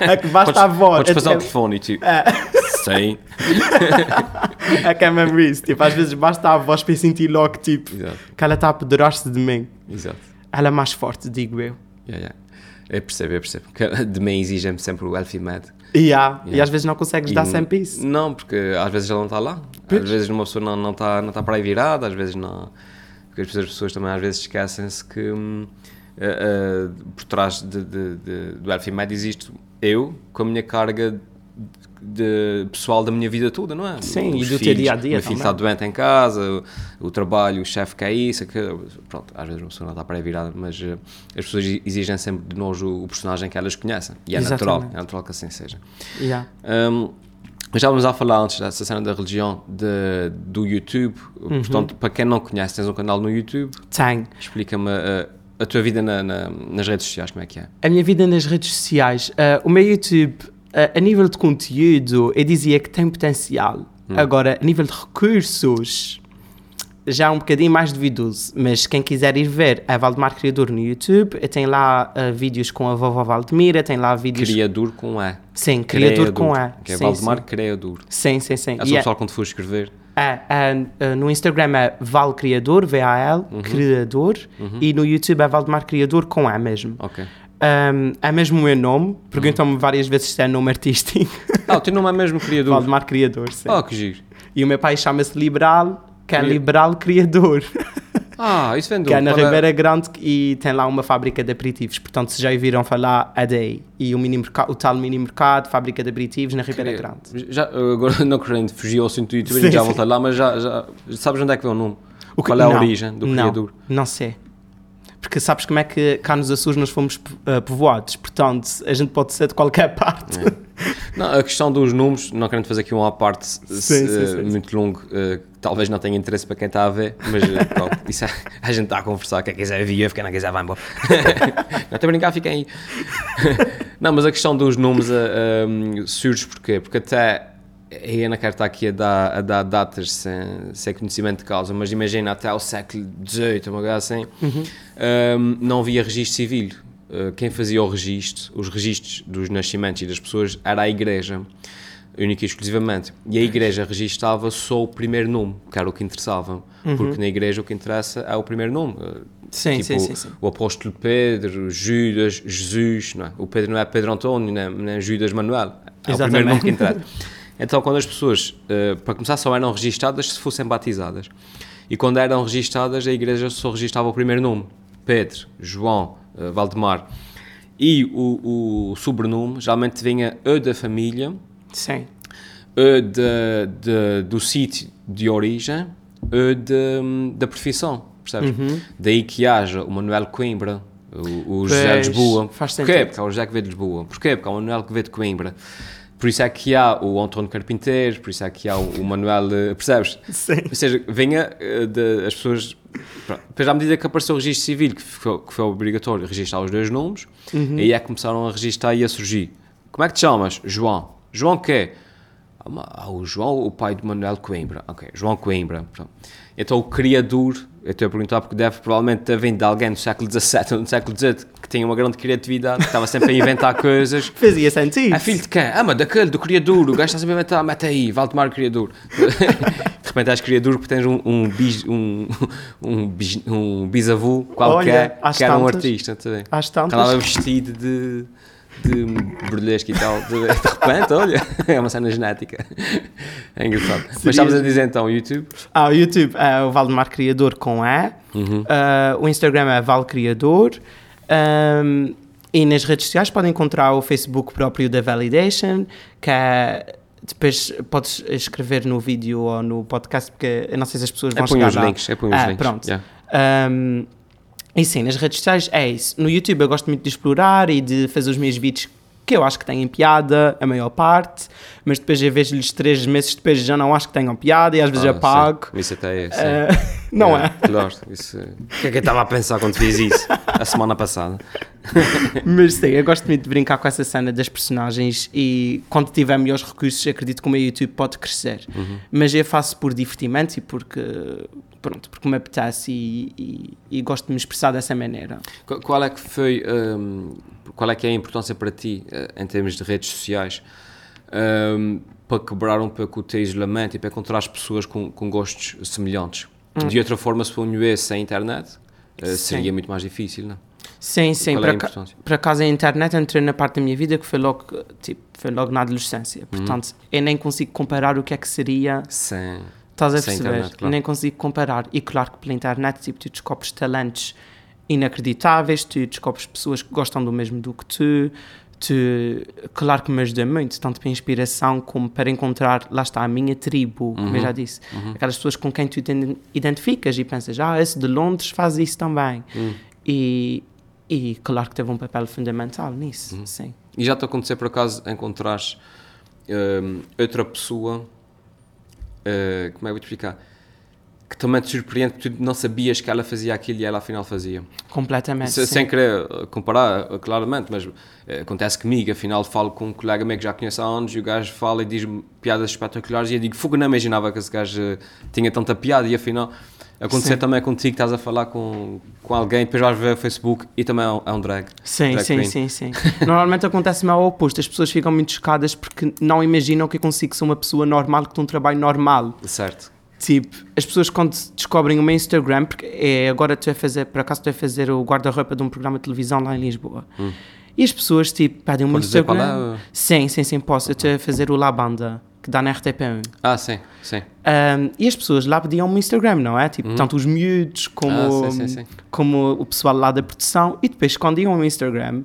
é que basta Podes, a voz. podes é, o telefone e tipo. É. <laughs> Sim. <laughs> é que é mesmo isso. Tipo, às vezes basta a voz para eu sentir logo tipo, Exato, que ela está a apoderar-se de mim. exato. Ela é mais forte, digo eu. Yeah, yeah. Eu percebo, eu percebo. Que de mim exigem-me sempre o Elfie Mad. E, há, e Yeah. às vezes não consegues E dar sempre isso. Não, porque às vezes ela não está lá. Pois. Às vezes uma pessoa não está não tá, não tá para aí virada, às vezes não. Porque as pessoas, as pessoas também às vezes esquecem-se que eh, eh, por trás de, de, de- do existe eu com a minha carga de, pessoal da minha vida toda, não é? Sim, e Os do teu filhos, dia-a-dia O meu filho está doente em casa, o, o trabalho, o chefe quer isso, aquilo. Pronto, às vezes uma pessoa não está para virada, mas eh, as pessoas exigem sempre de nós o, o personagem que elas conhecem. E é natural, Exatamente. é natural que assim seja. Yeah. Um, já vamos a falar antes dessa cena da religião de, do YouTube. Uhum. Portanto, para quem não conhece, tens um canal no YouTube. Tenho. Explica-me uh, a tua vida na- na- nas redes sociais, como é que é? A minha vida nas redes sociais, ah, o meu YouTube, ah, a nível de conteúdo, eu dizia que tem potencial. Agora, a nível de recursos, já é um bocadinho mais duvidoso. Mas quem quiser ir ver é Valdemar Criador no YouTube. Tenho lá ah, vídeos com a vovó Valdemira, tem lá vídeos. Criador com E. Sim, criador com E. Que é sim, Valdemar sim. Criador. Sim, sim, sim. É só E é- pessoal quando for escrever. É, é, é, no Instagram é Val Criador, V-A-L, Uhum. Criador, e no YouTube é Valdemar Criador com E mesmo. Ok. Um, é mesmo o meu nome, perguntam-me Uhum. várias vezes se é nome artístico. Ah, o teu nome é mesmo <laughs> Criador. Valdemar Criador, sim. Oh, que giro. E o meu pai chama-se Liberal, que é Liberal Criador, <laughs> Ah, isso vem do... que é na Ribeira Grande e tem lá uma fábrica de aperitivos. Portanto, se já ouviram falar, é daí. E o, mini o tal mini mercado, fábrica de aperitivos na Ribeira Queria- Grande. Já, agora <laughs> não querendo fugir ao YouTube, a Sim, já sim. volta lá, mas já, já sabes onde é que vem o nome? O que- Qual é a não, origem do criador? Não sei. Porque sabes como é que cá nos Açores nós fomos uh, povoados, portanto a gente pode ser de qualquer <laughs> parte. Não, a questão dos números, não querendo fazer aqui um à parte se- Sim, sim, eh, sim, muito longo, eh, que talvez não tenha interesse para quem está a ver, mas eh, <laughs> pronto, isso é, a gente está a conversar, quem quiser via, quem não quiser vai embora. <laughs> não estou a brincar, fiquem aí. <laughs> não, mas a questão dos números eh, um, surge porquê? Porque até a Ana quer estar aqui a dar, a dar datas sem, sem conhecimento de causa, mas imagina até ao século XVIII, uma coisa assim, uhum. um, não havia registro civil. Uh, quem fazia o registro, os registros dos nascimentos e das pessoas, era a igreja, única e exclusivamente. E a igreja registava só o primeiro nome, que era o que interessava, uhum. porque na igreja o que interessa é o primeiro nome. Sim, tipo, sim, sim, sim, O apóstolo Pedro, Judas, Jesus, não é? O Pedro não é Pedro Antônio, nem, nem Judas Manuel. É Exatamente. o primeiro nome que interessa. <laughs> Então, quando as pessoas, uh, para começar, só eram registadas se fossem batizadas. E quando eram registadas, a igreja só registava o primeiro nome: Pedro, João, uh, Valdemar. E o, o sobrenome geralmente vinha E da família, Sim. E de, de, do sítio de origem, E de, da profissão, percebes? Uhum. Daí que haja o Manuel Coimbra, o, o José de Lisboa. Faz Porquê? Porque é o José que veio de Lisboa. Porquê? Porque é o Manuel que veio de Coimbra. Por isso é que há o António Carpinteiro, por isso é que há o, Manuel, percebes? Sim. Ou seja, venha eh, de, as pessoas. Depois, à medida que apareceu o registro civil, que foi, que foi obrigatório registrar os dois nomes, uhum. aí é que começaram a registrar e a surgir. Como é que te chamas? João. João quê? Ah, o João, o pai de Manuel Coimbra. Ok, João Coimbra. Pronto. Então o criador eu estou a perguntar porque deve provavelmente ter vindo de alguém do século XVII ou do século XVIII que tinha uma grande criatividade, que estava sempre a inventar <laughs> coisas. Fazia sentido. É filho de quem? Ah, mas daquele, do criador. O gajo está sempre a inventar, mete aí, Valdemar criador. <laughs> de repente és criador porque tens um, um, bis, um, <laughs> um, bis, um bisavô qualquer Olha, que era um artista. Também. Às tantas. Estava vestido de de burlesco e tal, de, de repente, olha, <laughs> é uma cena genética. É engraçado. Seria... Mas estavas a dizer então, o YouTube? Ah, o YouTube é o Valdemar Criador com E, uhum. uh, o Instagram é Val Criador, um, e nas redes sociais podem encontrar o Facebook próprio da Validation, que é depois podes escrever no vídeo ou no podcast, porque eu não sei se as pessoas vão é chegar os lá. links, é põe os ah, links. Pronto. Yeah. Um, e sim, nas redes sociais é isso. No YouTube eu gosto muito de explorar e de fazer os meus vídeos que eu acho que têm piada, a maior parte, mas depois eu vejo-lhes três meses depois já não acho que tenham piada e às vezes ah, apago. Sim. Isso até é, uh, <laughs> não é? é? Claro, isso... O que é que eu estava a pensar quando fiz isso? a semana passada. <laughs> mas sim, eu gosto muito de brincar com essa cena das personagens e quando tiver melhores recursos acredito que o meu YouTube pode crescer. Uhum. Mas eu faço por divertimento e porque pronto, porque me apetece e, e, e, gosto de me expressar dessa maneira. Qual é que foi, um, qual é que é a importância para ti, uh, em termos de redes sociais, um, para quebrar um pouco o teu isolamento e para encontrar as pessoas com, com gostos semelhantes? Hum. De outra forma, se ponho sem internet, uh, seria muito mais difícil, não Sim, sim. Qual é para, ca, para casa a internet entrei na parte da minha vida que foi logo, tipo, foi logo na adolescência. Uhum. Portanto, hum. eu nem consigo comparar o que é que seria... Sim Estás a perceber? Internet, claro. Nem consigo comparar. E claro que pela internet tipo, tu descobres talentos inacreditáveis, tu descobres pessoas que gostam do mesmo do que tu. tu claro que me ajuda muito, tanto para inspiração como para encontrar, lá está, a minha tribo, como eu já uhum. disse. Uhum. Aquelas pessoas com quem tu te identificas e pensas, ah, esse de Londres faz isso também. Uhum. E, e claro que teve um papel fundamental nisso, uhum. sim. E já te aconteceu por acaso encontrares um, outra pessoa eh, como é que eu vou te explicar? Que também te surpreende que tu não sabias que ela fazia aquilo e ela afinal fazia. Completamente. Se, sem querer comparar, claramente, mas uh, acontece comigo. Afinal, falo com um colega meu que já conheço há anos e o gajo fala e diz piadas espetaculares e eu digo, fogo, não imaginava que esse gajo tinha tanta piada e afinal. Acontecer sim. também contigo, estás a falar com, com alguém, depois vais ver o Facebook e também é um, é um drag. Sim, drag sim, queen. sim, sim. <laughs> Normalmente acontece-me ao oposto, as pessoas ficam muito chocadas porque não imaginam que eu consigo ser uma pessoa normal, que tem um trabalho normal. Certo. Tipo, as pessoas quando descobrem o meu Instagram, porque é, agora tu a fazer, por acaso tu a fazer o guarda-roupa de um programa de televisão lá em Lisboa. Hum. E as pessoas, tipo, pedem o meu Instagram. É? Sim, sim, sim, posso. Eu estou a fazer o La Banda que dá na RTP1. Ah, sim, sim. Um, e as pessoas lá pediam o Instagram, não é? Tipo, uhum. tanto os miúdos como, ah, sim, sim, sim. como o pessoal lá da produção. E depois, quando iam ao Instagram,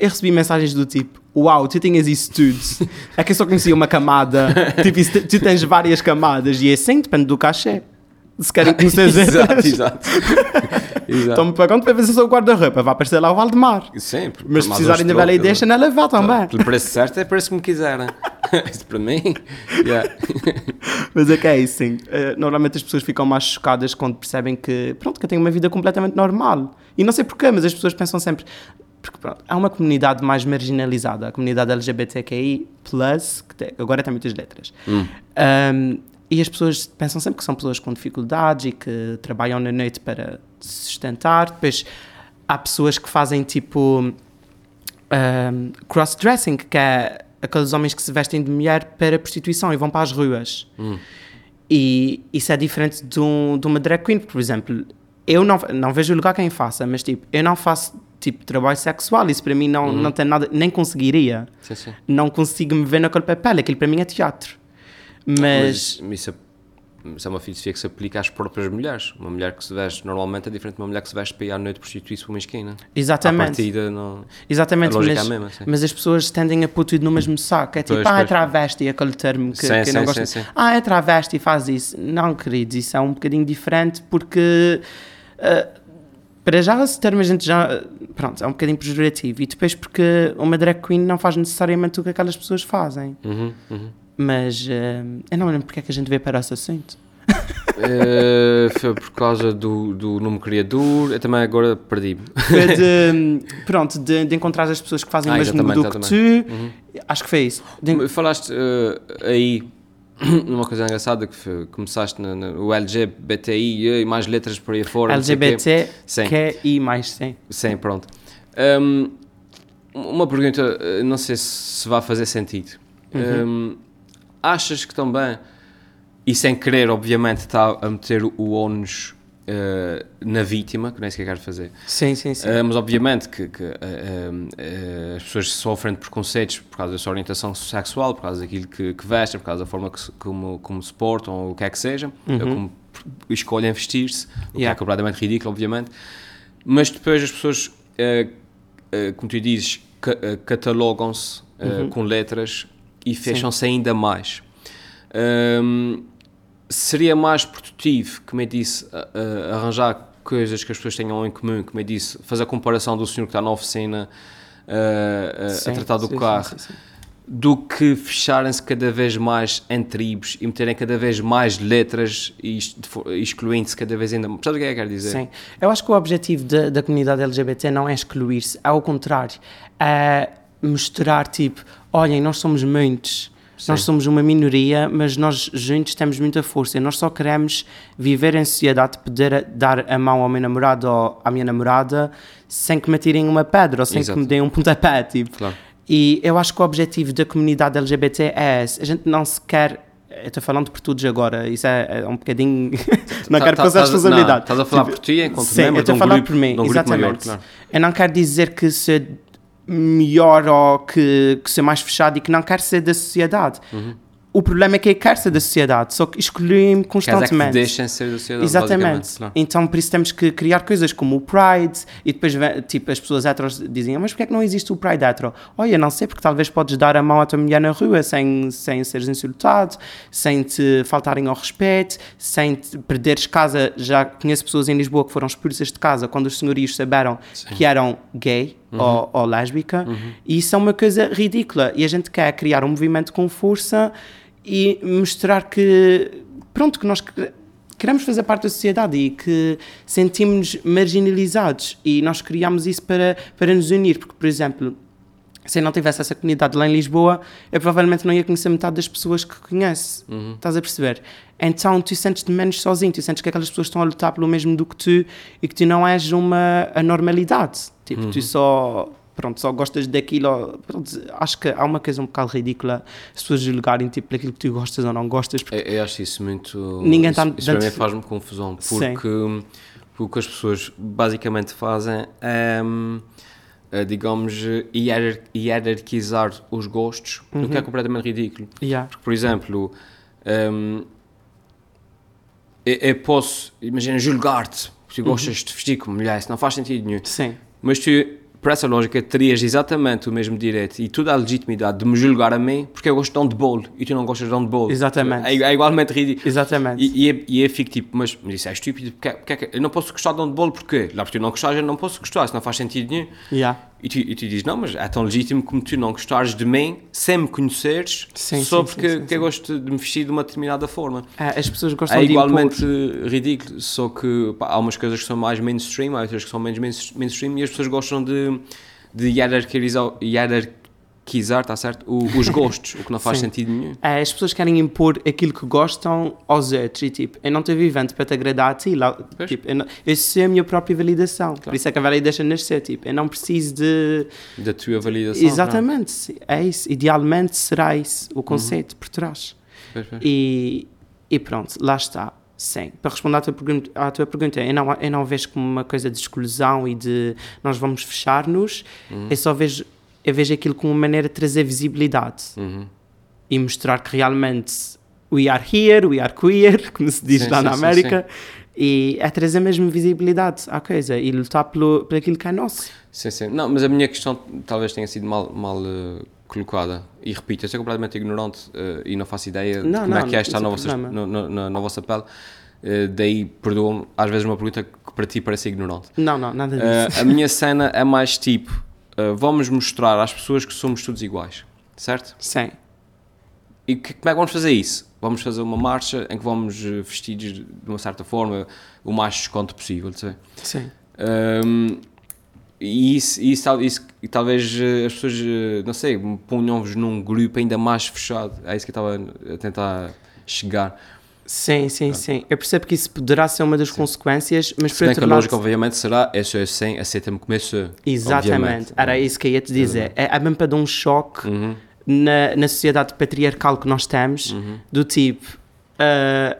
eu recebi mensagens do tipo: Uau, tu tinhas isso tudo. <laughs> é que eu só conhecia uma camada. tipo, tu tens várias camadas. E é assim, depende do cachê. Se querem conhecer <laughs> Exato, exato. <laughs> Estão-me pagando para ver se eu sou guarda-roupa. Vai aparecer lá o Valdemar. Sim, Mas se precisarem da validation, ela vai também. Pelo preço certo é preço que me quiserem. <laughs> isso para mim, yeah. Mas é que é isso, sim. Uh, normalmente as pessoas ficam mais chocadas quando percebem que, pronto, que eu tenho uma vida completamente normal. E não sei porquê, mas as pessoas pensam sempre, porque pronto, há uma comunidade mais marginalizada, a comunidade LGBTQI, que agora tem muitas letras. Hum. Um, e as pessoas pensam sempre que são pessoas com dificuldades e que trabalham na noite para se sustentar. Depois há pessoas que fazem tipo um, cross-dressing, que é aqueles homens que se vestem de mulher para prostituição e vão para as ruas. Hum. E isso é diferente de, um, de uma drag queen, por exemplo. Eu não, não vejo lugar quem faça, mas tipo, eu não faço tipo trabalho sexual, isso para mim não, Uhum. não tem nada, nem conseguiria. Sim, sim. Não consigo me ver naquele papel, aquilo para mim é teatro. Mas, Mas isso, é- isso é uma filosofia que se aplica às próprias mulheres. Uma mulher que se veste normalmente é diferente de uma mulher que se veste para ir à noite prostituir-se por uma esquina. À exatamente. partida, não. Exatamente, A mas, é mesma, sim. mas as pessoas tendem a pôr tudo no mesmo saco. É tipo, Pois, ah, é travesti, aquele termo que, Sim, que eu não sim, gosto. sim, sim. Ah, é travesti, faz isso. Não, queridos, isso é um bocadinho diferente porque. ah, para já, esse termo a gente já. Pronto, é um bocadinho pejorativo. E depois porque uma drag queen não faz necessariamente o que aquelas pessoas fazem. Uhum, uhum. Mas ah, eu não lembro porque é que a gente veio para esse assunto. Eh, foi por causa do, do nome criador. Eu também agora perdi-me. Foi <laughs> de, pronto, de, de encontrar as pessoas que fazem Ah, o mesmo exatamente, do que tu. Uhum. Acho que foi isso. De- Falaste eh, aí <clears throat> numa coisa engraçada que foi- começaste no, no LGBTI e mais letras por aí fora. o. LGBT, I mais sim. Sim, pronto. Hum, uma pergunta, não sei se, vai fazer sentido. Hum, achas que também, e sem querer, obviamente, está a meter o ónus eh, na vítima, que não é isso que eu quero fazer, Sim, sim, sim. eh, mas obviamente que, que, eh, as pessoas sofrem de preconceitos por causa da sua orientação sexual, por causa daquilo que, que vestem, por causa da forma que como, como se portam, ou o que é que seja, ou como escolhem vestir-se, o que é Yeah. completamente ridículo, obviamente. Mas depois as pessoas, como tu dizes, ca- catalogam-se eh, com letras e fecham-se ainda mais. Hum, seria mais produtivo, como eu disse, a- a- arranjar coisas que as pessoas tenham em comum, como eu disse, fazer a comparação do senhor que está na oficina a- a, Sim, tratar do sim, carro, sim, do que fecharem-se cada vez mais em tribos e meterem cada vez mais letras e de excluindo-se cada vez ainda mais. Sabe o que é que eu quero dizer? Sim. Eu acho que o objetivo da, da comunidade LGBT não é excluir-se, ao contrário, é mostrar tipo, olhem, nós somos muitos, nós Sim. somos uma minoria, mas nós juntos temos muita força. Nós só queremos viver em sociedade, poder dar a mão ao meu namorado ou à minha namorada sem que me tirem uma pedra ou sem Exato. que me deem um pontapé, tipo. Claro. E eu acho que o objetivo da comunidade LGBT é esse. A gente não se quer. Eu estou falando por todos agora, isso é, é um bocadinho. <laughs> não Tá- quero tá- passar a- responsabilidade. Estás a falar por ti enquanto Sim, membro eu estou a falar grupo, por mim, exatamente. maior, claro. Eu não quero dizer que ser melhor ou que, que ser mais fechado e que não quero ser da sociedade. O problema é que eu quero ser da sociedade, só que excluem-me Queres é que constantemente. deixem ser da sociedade, Exatamente. Então, por isso temos que criar coisas como o Pride e depois, tipo, as pessoas heteros dizem, "Ah, mas porquê é que não existe o Pride hetero? Olha, não sei, porque talvez podes dar a mão à tua mulher na rua sem, sem seres insultado, sem te faltarem ao respeito, sem te perderes casa. Já conheço pessoas em Lisboa que foram expulsas de casa quando os senhorios souberam que eram gay Uhum. ou, ou lésbica. E isso é uma coisa ridícula. E a gente quer criar um movimento com força e mostrar que, pronto, que nós que- queremos fazer parte da sociedade e que sentimos-nos marginalizados e nós criamos isso para, para nos unir, porque, por exemplo, se eu não tivesse essa comunidade lá em Lisboa, eu provavelmente não ia conhecer metade das pessoas que conhece. Estás a perceber? Então tu sentes-te menos sozinho, tu sentes que aquelas pessoas estão a lutar pelo mesmo do que tu e que tu não és uma anormalidade. Tipo, tu só. Pronto, só gostas daquilo. pronto, acho que há uma coisa um bocado ridícula as pessoas julgarem tipo aquilo que tu gostas ou não gostas. Porque, Eu, eu acho isso muito. Ninguém isso, tá isso para mim faz-me confusão, porque, o que as pessoas basicamente fazem é, digamos, hierar- hierarquizar os gostos, o Uhum. que é completamente ridículo. yeah. Porque, por exemplo, hum, eu, eu posso, imagina, julgar-te porque Uhum. gostas de vestir como mulher, isso não faz sentido nenhum. Sim. Mas tu, por essa lógica, terias exatamente o mesmo direito e toda a legitimidade de me julgar a mim porque eu gosto de handball e tu não gostas de handball. Exatamente. É, é igualmente ridículo. Exatamente. E, e, eu- e eu fico tipo, mas, mas isso é estúpido, porque, porque é que eu não posso gostar de handball porquê? Lá porque tu não gostares, eu não posso gostar, isso não faz sentido nenhum. Yeah. E tu, e tu dizes, não, mas é tão legítimo como tu não gostares de mim sem me conheceres Sim, só sim, porque sim, sim, que eu gosto de me vestir de uma determinada forma. É, as pessoas gostam É de igualmente impor. ridículo, só que pá, há umas coisas que são mais mainstream, há outras que são menos main- mainstream e as pessoas gostam de, de hierarquizar, hierarquizar está certo? O, os gostos, o que não faz Sim. sentido nenhum. É, as pessoas querem impor aquilo que gostam aos outros e tipo, eu não estou vivendo para te agradar a ti. Lá, tipo, eu, não, eu sei a minha própria validação. Por isso é que a velha deixa nascer. Tipo, eu não preciso de. Da tua validação. não Exatamente, é isso. Idealmente será isso o conceito por trás. é? Pois, pois. E, e pronto, lá está. Sim. Para responder à tua pergunta, à tua pergunta eu, não, eu não vejo como uma coisa de exclusão e de nós vamos fechar-nos. Eu só vejo, eu vejo aquilo como uma maneira de trazer visibilidade Uhum. e mostrar que realmente we are here, we are queer, <laughs> como se diz Sim, lá sim, na sim, América. E é trazer mesmo visibilidade à coisa e lutar pelo, por aquilo que é nosso. Sim, sim. Não, mas a minha questão talvez tenha sido mal, mal eh, colocada. E repito, eu sou completamente ignorante eh, e não faço ideia de Não, como é não, que é estar não na vossa, problema. no, no- na, vossa pele. Eh, daí, perdoa-me, às vezes uma pergunta que para ti parece ignorante. Não, não, nada disso. A minha cena é mais tipo: eh, vamos mostrar às pessoas que somos todos iguais, certo? Sim. E que- como é que vamos fazer isso? Vamos fazer uma marcha em que vamos eh, vestidos de uma certa forma, o mais desconto possível, ser. Sim. Um, e isso, isso, isso- e talvez eh, as pessoas, não sei, ponham-vos num grupo ainda mais fechado. É isso que eu estava a tentar chegar. Sim, sim, sim. Eu percebo que isso poderá ser uma das consequências, mas Se por bem que outro a lado. obviamente, será é só assim, aceita-me como sou. Exatamente, obviamente. era isso que eu ia te dizer. É, é mesmo para dar um choque Uhum. na, na sociedade patriarcal que nós temos, do tipo, ah,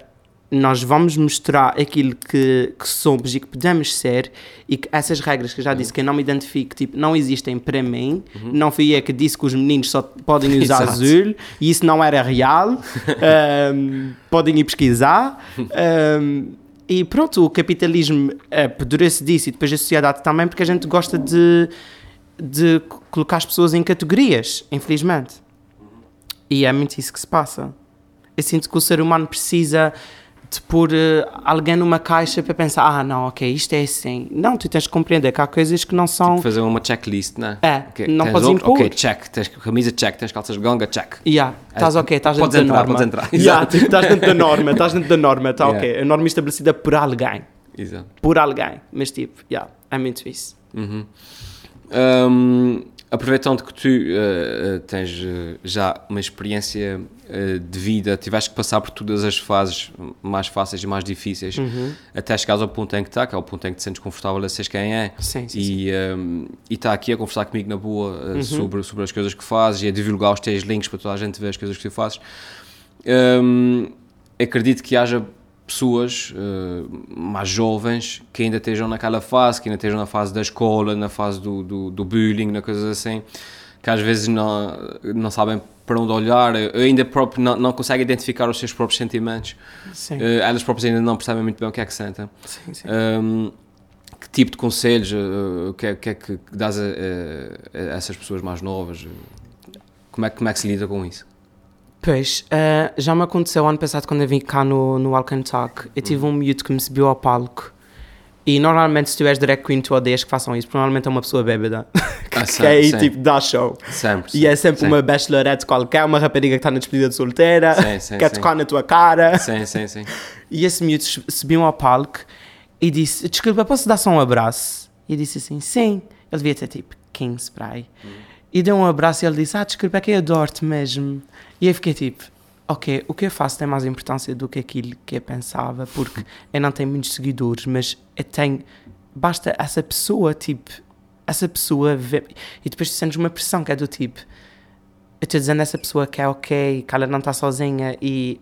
nós vamos mostrar aquilo que, que somos e que podemos ser, e que essas regras que eu já disse que eu não me identifico, tipo, não existem para mim. Não fui eu que disse que os meninos só podem <laughs> usar Exato. azul, e isso não era real. <laughs> Ahm, podem ir pesquisar. Ahm, e pronto, o capitalismo apodrece disso e depois a sociedade também, porque a gente gosta de, de colocar as pessoas em categorias, infelizmente. E é muito isso que se passa. Eu sinto que o ser humano precisa pôr eh, alguém numa caixa para pensar: ah, não, ok, isto é assim. Não, tu tens de compreender que há coisas que não são. Fazer uma checklist, não é? É, Ok, não podes impor. Ok, check. Tens camisa, check. Tens calças de ganga, check. Yeah, estás ok, estás dentro Podes da entrar, norma. podes entrar, Yeah, tipo, estás dentro da norma, estás dentro da norma, está <laughs> Yeah. ok. A norma estabelecida por alguém. Exato. Por alguém. Mas tipo, yeah, é muito isso. Hum, aproveitando que tu eh, tens eh, já uma experiência eh, de vida, tiveste que passar por todas as fases mais fáceis e mais difíceis, Uhum. até chegares ao ponto em que está, que é o ponto em que te sentes confortável a seres quem é, Sim, sim, e e está aqui a conversar comigo na boa Uhum. eh, sobre, sobre as coisas que fazes e a divulgar os teus links para toda a gente ver as coisas que tu fazes. Hum, acredito que haja pessoas eh, mais jovens que ainda estejam naquela fase, que ainda estejam na fase da escola, na fase do, do, do bullying, na coisas assim, que às vezes não, não sabem para onde olhar, eh, ainda próprio não, não conseguem identificar os seus próprios sentimentos, Sim, Eh, elas próprias ainda não percebem muito bem o que é que sentem. sim, sim. Hum, que tipo de conselhos, o que, é, que é que dás a, a- a essas pessoas mais novas? Como é, como é que se lida com isso? Pois, eh, já me aconteceu ano passado quando eu vim cá no, no Walk and Talk. Eu tive um miúdo que me subiu ao palco. E normalmente, se tu és drag queen, tu odeias que façam isso. porque Normalmente é uma pessoa bêbada. que <laughs> Ah, que é aí, tipo, dá show. Sempre. E é sempre uma bachelorette qualquer, uma rapariga que está na despedida de solteira, Sim, sim, quer sim. tocar na tua cara. Sim, sim, sim. E esse miúdo su- subiu ao palco e disse: Desculpa, posso dar só um abraço? E eu disse assim: Sim. Ele devia ter tipo 15 para aí. E deu um abraço e ele disse: Ah, desculpa, é que eu adoro-te mesmo. E eu fiquei tipo: Ok, o que eu faço tem mais importância do que aquilo que eu pensava, porque eu não tenho muitos seguidores, mas eu tenho. Basta essa pessoa, tipo, essa pessoa ver. E depois tu sentes uma pressão que é do tipo: Eu estou dizendo a essa pessoa que é ok, que ela não está sozinha e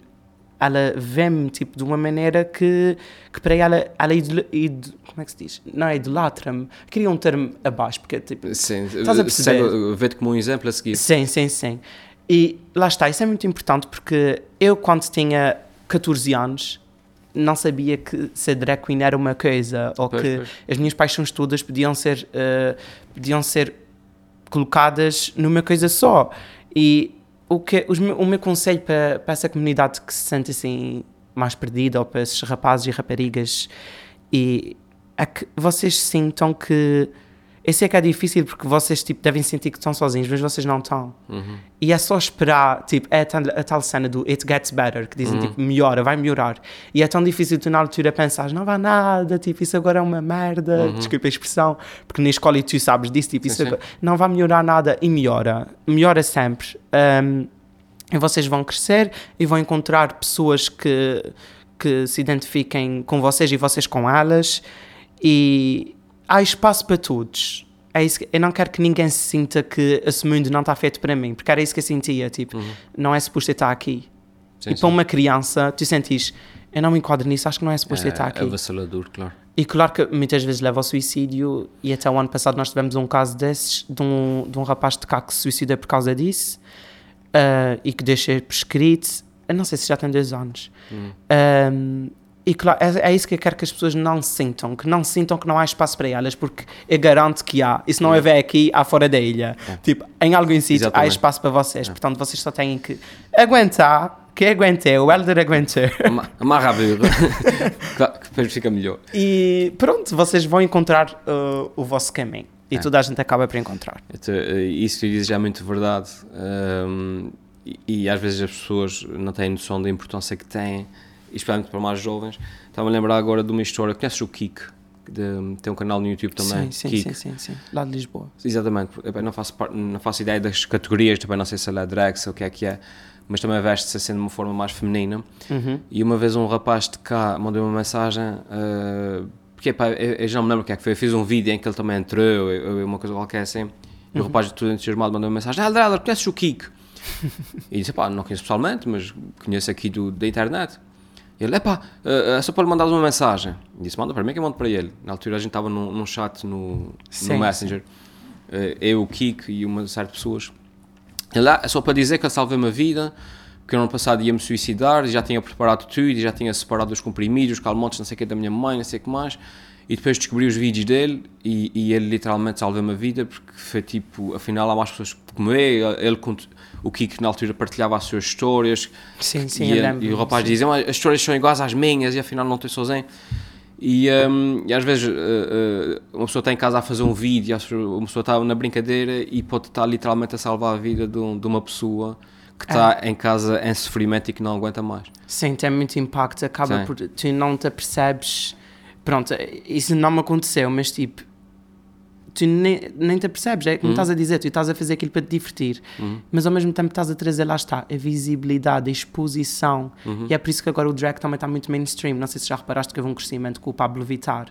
ela vê-me tipo de uma maneira que, que para ela, ela idol, id- como é que se diz? Não idolatra-me. Queria um termo abaixo, porque tipo, Sim, Estás a perceber? segue- Vê-te como um exemplo a seguir. Sim, sim, sim. E lá está, isso é muito importante porque eu, quando tinha 14 anos, não sabia que ser drag queen era uma coisa ou Pois, que pois. as minhas paixões todas podiam ser, eh, podiam ser colocadas numa coisa só. E o, que, os meu- o meu conselho para, para essa comunidade que se sente assim mais perdida ou para esses rapazes e raparigas e é que vocês sintam que Esse é que é difícil porque vocês tipo, devem sentir que estão sozinhos, mas vocês não estão. E é só esperar, tipo, é a tal, a tal cena do it gets better, que dizem tipo, melhora, vai melhorar. E é tão difícil tu na altura pensar, não vai nada, tipo, isso agora é uma merda, desculpa a expressão, porque na escola e tu sabes disso, tipo, isso sim. não vai melhorar nada e melhora. Melhora sempre. Um, e vocês vão crescer e vão encontrar pessoas que, que se identifiquem com vocês e vocês com elas. E há espaço para todos. É isso que- eu não quero que ninguém se sinta que esse mundo não está feito para mim, porque era isso que eu sentia. Tipo, não é suposto eu estar aqui. Sim, e para uma criança, tu sentes, eu não me enquadro nisso, acho que não é suposto eu estar É aqui. avassalador, claro. E claro que muitas vezes leva ao suicídio, e até o ano passado nós tivemos um caso desses, de um, de um rapaz de cá que se suicida por causa disso, ah, e que deixa prescrito, eu não sei se já tem dois anos. Um, e claro, é, é isso que eu quero que as pessoas não sintam, que não sintam que não há espaço para elas, porque eu garanto que há, e se não houver aqui, há fora da ilha. Tipo, em algum sítio há espaço para vocês, portanto vocês só têm que aguentar, que aguentei, o Elder aguentou. <laughs> Ama- Amarra a birra. que depois fica melhor. E pronto, vocês vão encontrar uh, o vosso caminho. E É. toda a gente acaba por encontrar. Então, eh, Isso que dizes é muito verdade. Ahm, e, e às vezes as pessoas não têm noção da importância que têm, especialmente para mais jovens. Estava a lembrar agora de uma história. Conheces o Kik? De- tem um canal no YouTube também. sim, sim, Kik. sim, sim, sim. Lá de Lisboa. Exatamente. Epá, não, faço par- não faço ideia das categorias, também não sei se ele é drag, se o que é que é, mas também veste-se assim de uma forma mais feminina. Uhum. E uma vez um rapaz de cá mandou uma mensagem, uh, porque epá, eu, eu já não me lembro o que é que foi, eu fiz um vídeo em que ele também entrou, eu- eu- uma coisa qualquer assim, e o rapaz todo entusiasmado mandou uma mensagem, ah, Helder, conheces o Kiko? <laughs> e disse, pá, não conheço pessoalmente, mas conheço aqui do, da internet. Ele, epá, é só para lhe mandar uma mensagem. E disse, manda para mim que eu mando para ele. Na altura a gente estava num, num chat no, no Messenger, Uh, eu, o Kiko e uma série de pessoas. Ele, é só para dizer que eu salvei uma vida, no ano passado ia-me suicidar, e já tinha preparado tudo, e já tinha separado os comprimidos, os calmantes, não sei o que, da minha mãe, não sei o que mais. E depois descobri os vídeos dele, e, e ele literalmente salvou uma vida, porque foi tipo, afinal há mais pessoas como eu, ele, o Kiko na altura partilhava as suas histórias, Sim, sim, e, e o rapaz sim. dizia, "Ah, as histórias são iguais às minhas, e afinal não estou sozinho. E, hum, e às vezes uh, uh, uma pessoa está em casa a fazer um vídeo, uma pessoa está na brincadeira e pode estar literalmente a salvar a vida de, um- de uma pessoa que está em casa em sofrimento e que não aguenta mais. Sim, tem muito impacto. Acaba Sim. por. Tu não te apercebes. Pronto, isso não me aconteceu, mas tipo. Tu nem, nem te apercebes, é como estás a dizer, tu estás a fazer aquilo para te divertir, mas ao mesmo tempo estás a trazer, lá está, a visibilidade, a exposição, e é por isso que agora o drag também está muito mainstream. Não sei se já reparaste que houve um crescimento com o Pablo Vittar,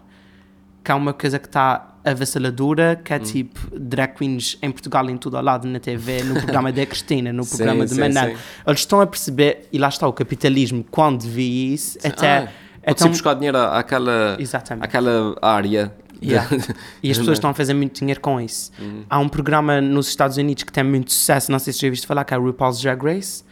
que é uma coisa que está avassaladora, que é tipo drag queens em Portugal em todo o lado, na TV, no programa da <laughs> Cristina, no Sim, programa de sim, Manel. sim. Eles estão a perceber, e lá está o capitalismo, quando vi isso, até. Ah, é pode-se tão- buscar dinheiro àquela, Exatamente. àquela área. <laughs> Yeah. <laughs> E as pessoas estão a fazer muito dinheiro com isso. Há um programa nos Estados Unidos que tem muito sucesso, não sei se já viste falar, que é o RuPaul's Drag Race,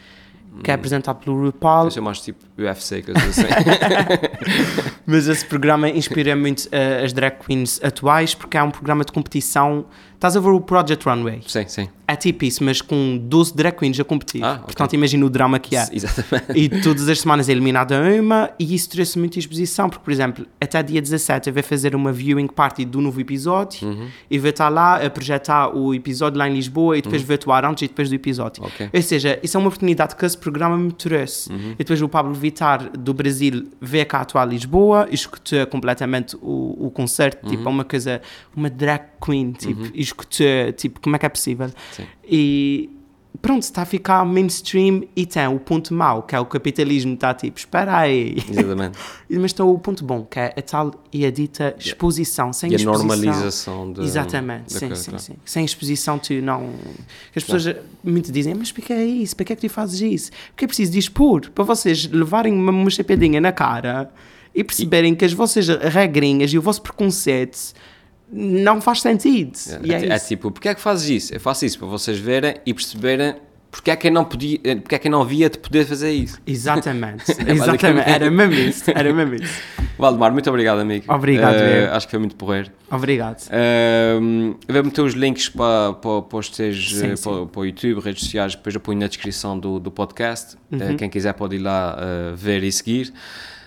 que é apresentado pelo RuPaul. Isso é mais tipo UFC, coisas assim. <laughs> Mas esse programa inspira muito eh, as drag queens atuais, porque é um programa de competição. Estás a ver o Project Runway? sim, sim. É tipo isso, mas com 12 drag queens a competir. Ah, ok. Portanto, imagina o drama que é. Exatamente. E todas as semanas é eliminada uma, e isso trouxe muita exposição, porque, por exemplo, até dia 17 eu vou fazer uma viewing party do novo episódio Uhum. e vou estar lá a projetar o episódio lá em Lisboa e depois vou atuar antes e depois do episódio. Uhum. Ok. Ou seja, isso é uma oportunidade que esse programa me trouxe. Uhum. E depois o Pablo Vittar do Brasil veio cá atuar a Lisboa, escutou completamente o, o concerto, Uhum. tipo, é uma coisa, uma drag queen, tipo, e escutou, tipo, como é que é possível? Sim. E pronto, está a ficar mainstream e tem o ponto mau, que é o capitalismo, está tipo, espera aí. Exatamente. <laughs> E- Mas tem o ponto bom, que é a tal e a dita exposição, sem E a exposição. normalização de, Exatamente, da sim, coisa, sim, claro. sim. Sem exposição tu não... As pessoas muito dizem, mas para que é isso? Para que é que tu fazes isso? Porque é preciso dispor, para vocês levarem uma, uma chapadinha na cara e perceberem que as vossas regrinhas e o vosso preconceito não faz sentido. É, é, é isso. tipo, porque é que fazes isso? Eu faço isso para vocês verem e perceberem porque é que eu não podia, eh, porque é que não via de poder fazer isso. <laughs> Exatamente, <laughs> É exatamente. Era mesmo isso, era mesmo isso. <laughs> Valdemar, muito obrigado, amigo. Obrigado, eu. acho que foi muito porreiro. Obrigado. Eu vou meter os links para, para, para os teus, Sim, eh, sim. para, para o YouTube, redes sociais, depois eu ponho na descrição do, do podcast. Uhum. Eh, quem quiser pode ir lá eh, ver e seguir.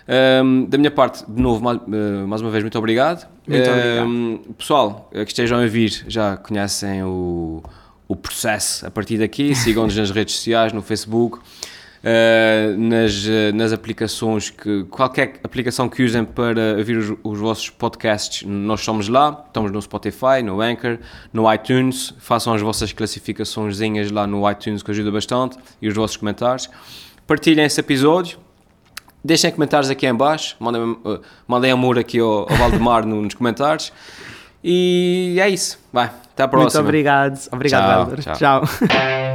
Um, da minha parte, de novo, mais, uh, mais uma vez, muito obrigado. Muito obrigado. Um, pessoal que estejam a ouvir já conhecem o, o processo a partir daqui. <laughs> Sigam-nos nas redes sociais, no Facebook. Uh, nas, nas aplicações que qualquer aplicação que usem para ouvir os, os, vossos podcasts, nós somos lá, estamos no Spotify, no Anchor, no iTunes, façam as vossas classificações lá no iTunes que ajuda bastante e os vossos comentários. Partilhem esse episódio, deixem comentários aqui em baixo, mandem, uh, mandem amor aqui ao, ao Valdemar nos comentários. E é isso. Vai, até a próxima. Muito obrigado. Obrigado, tchau. tchau. tchau.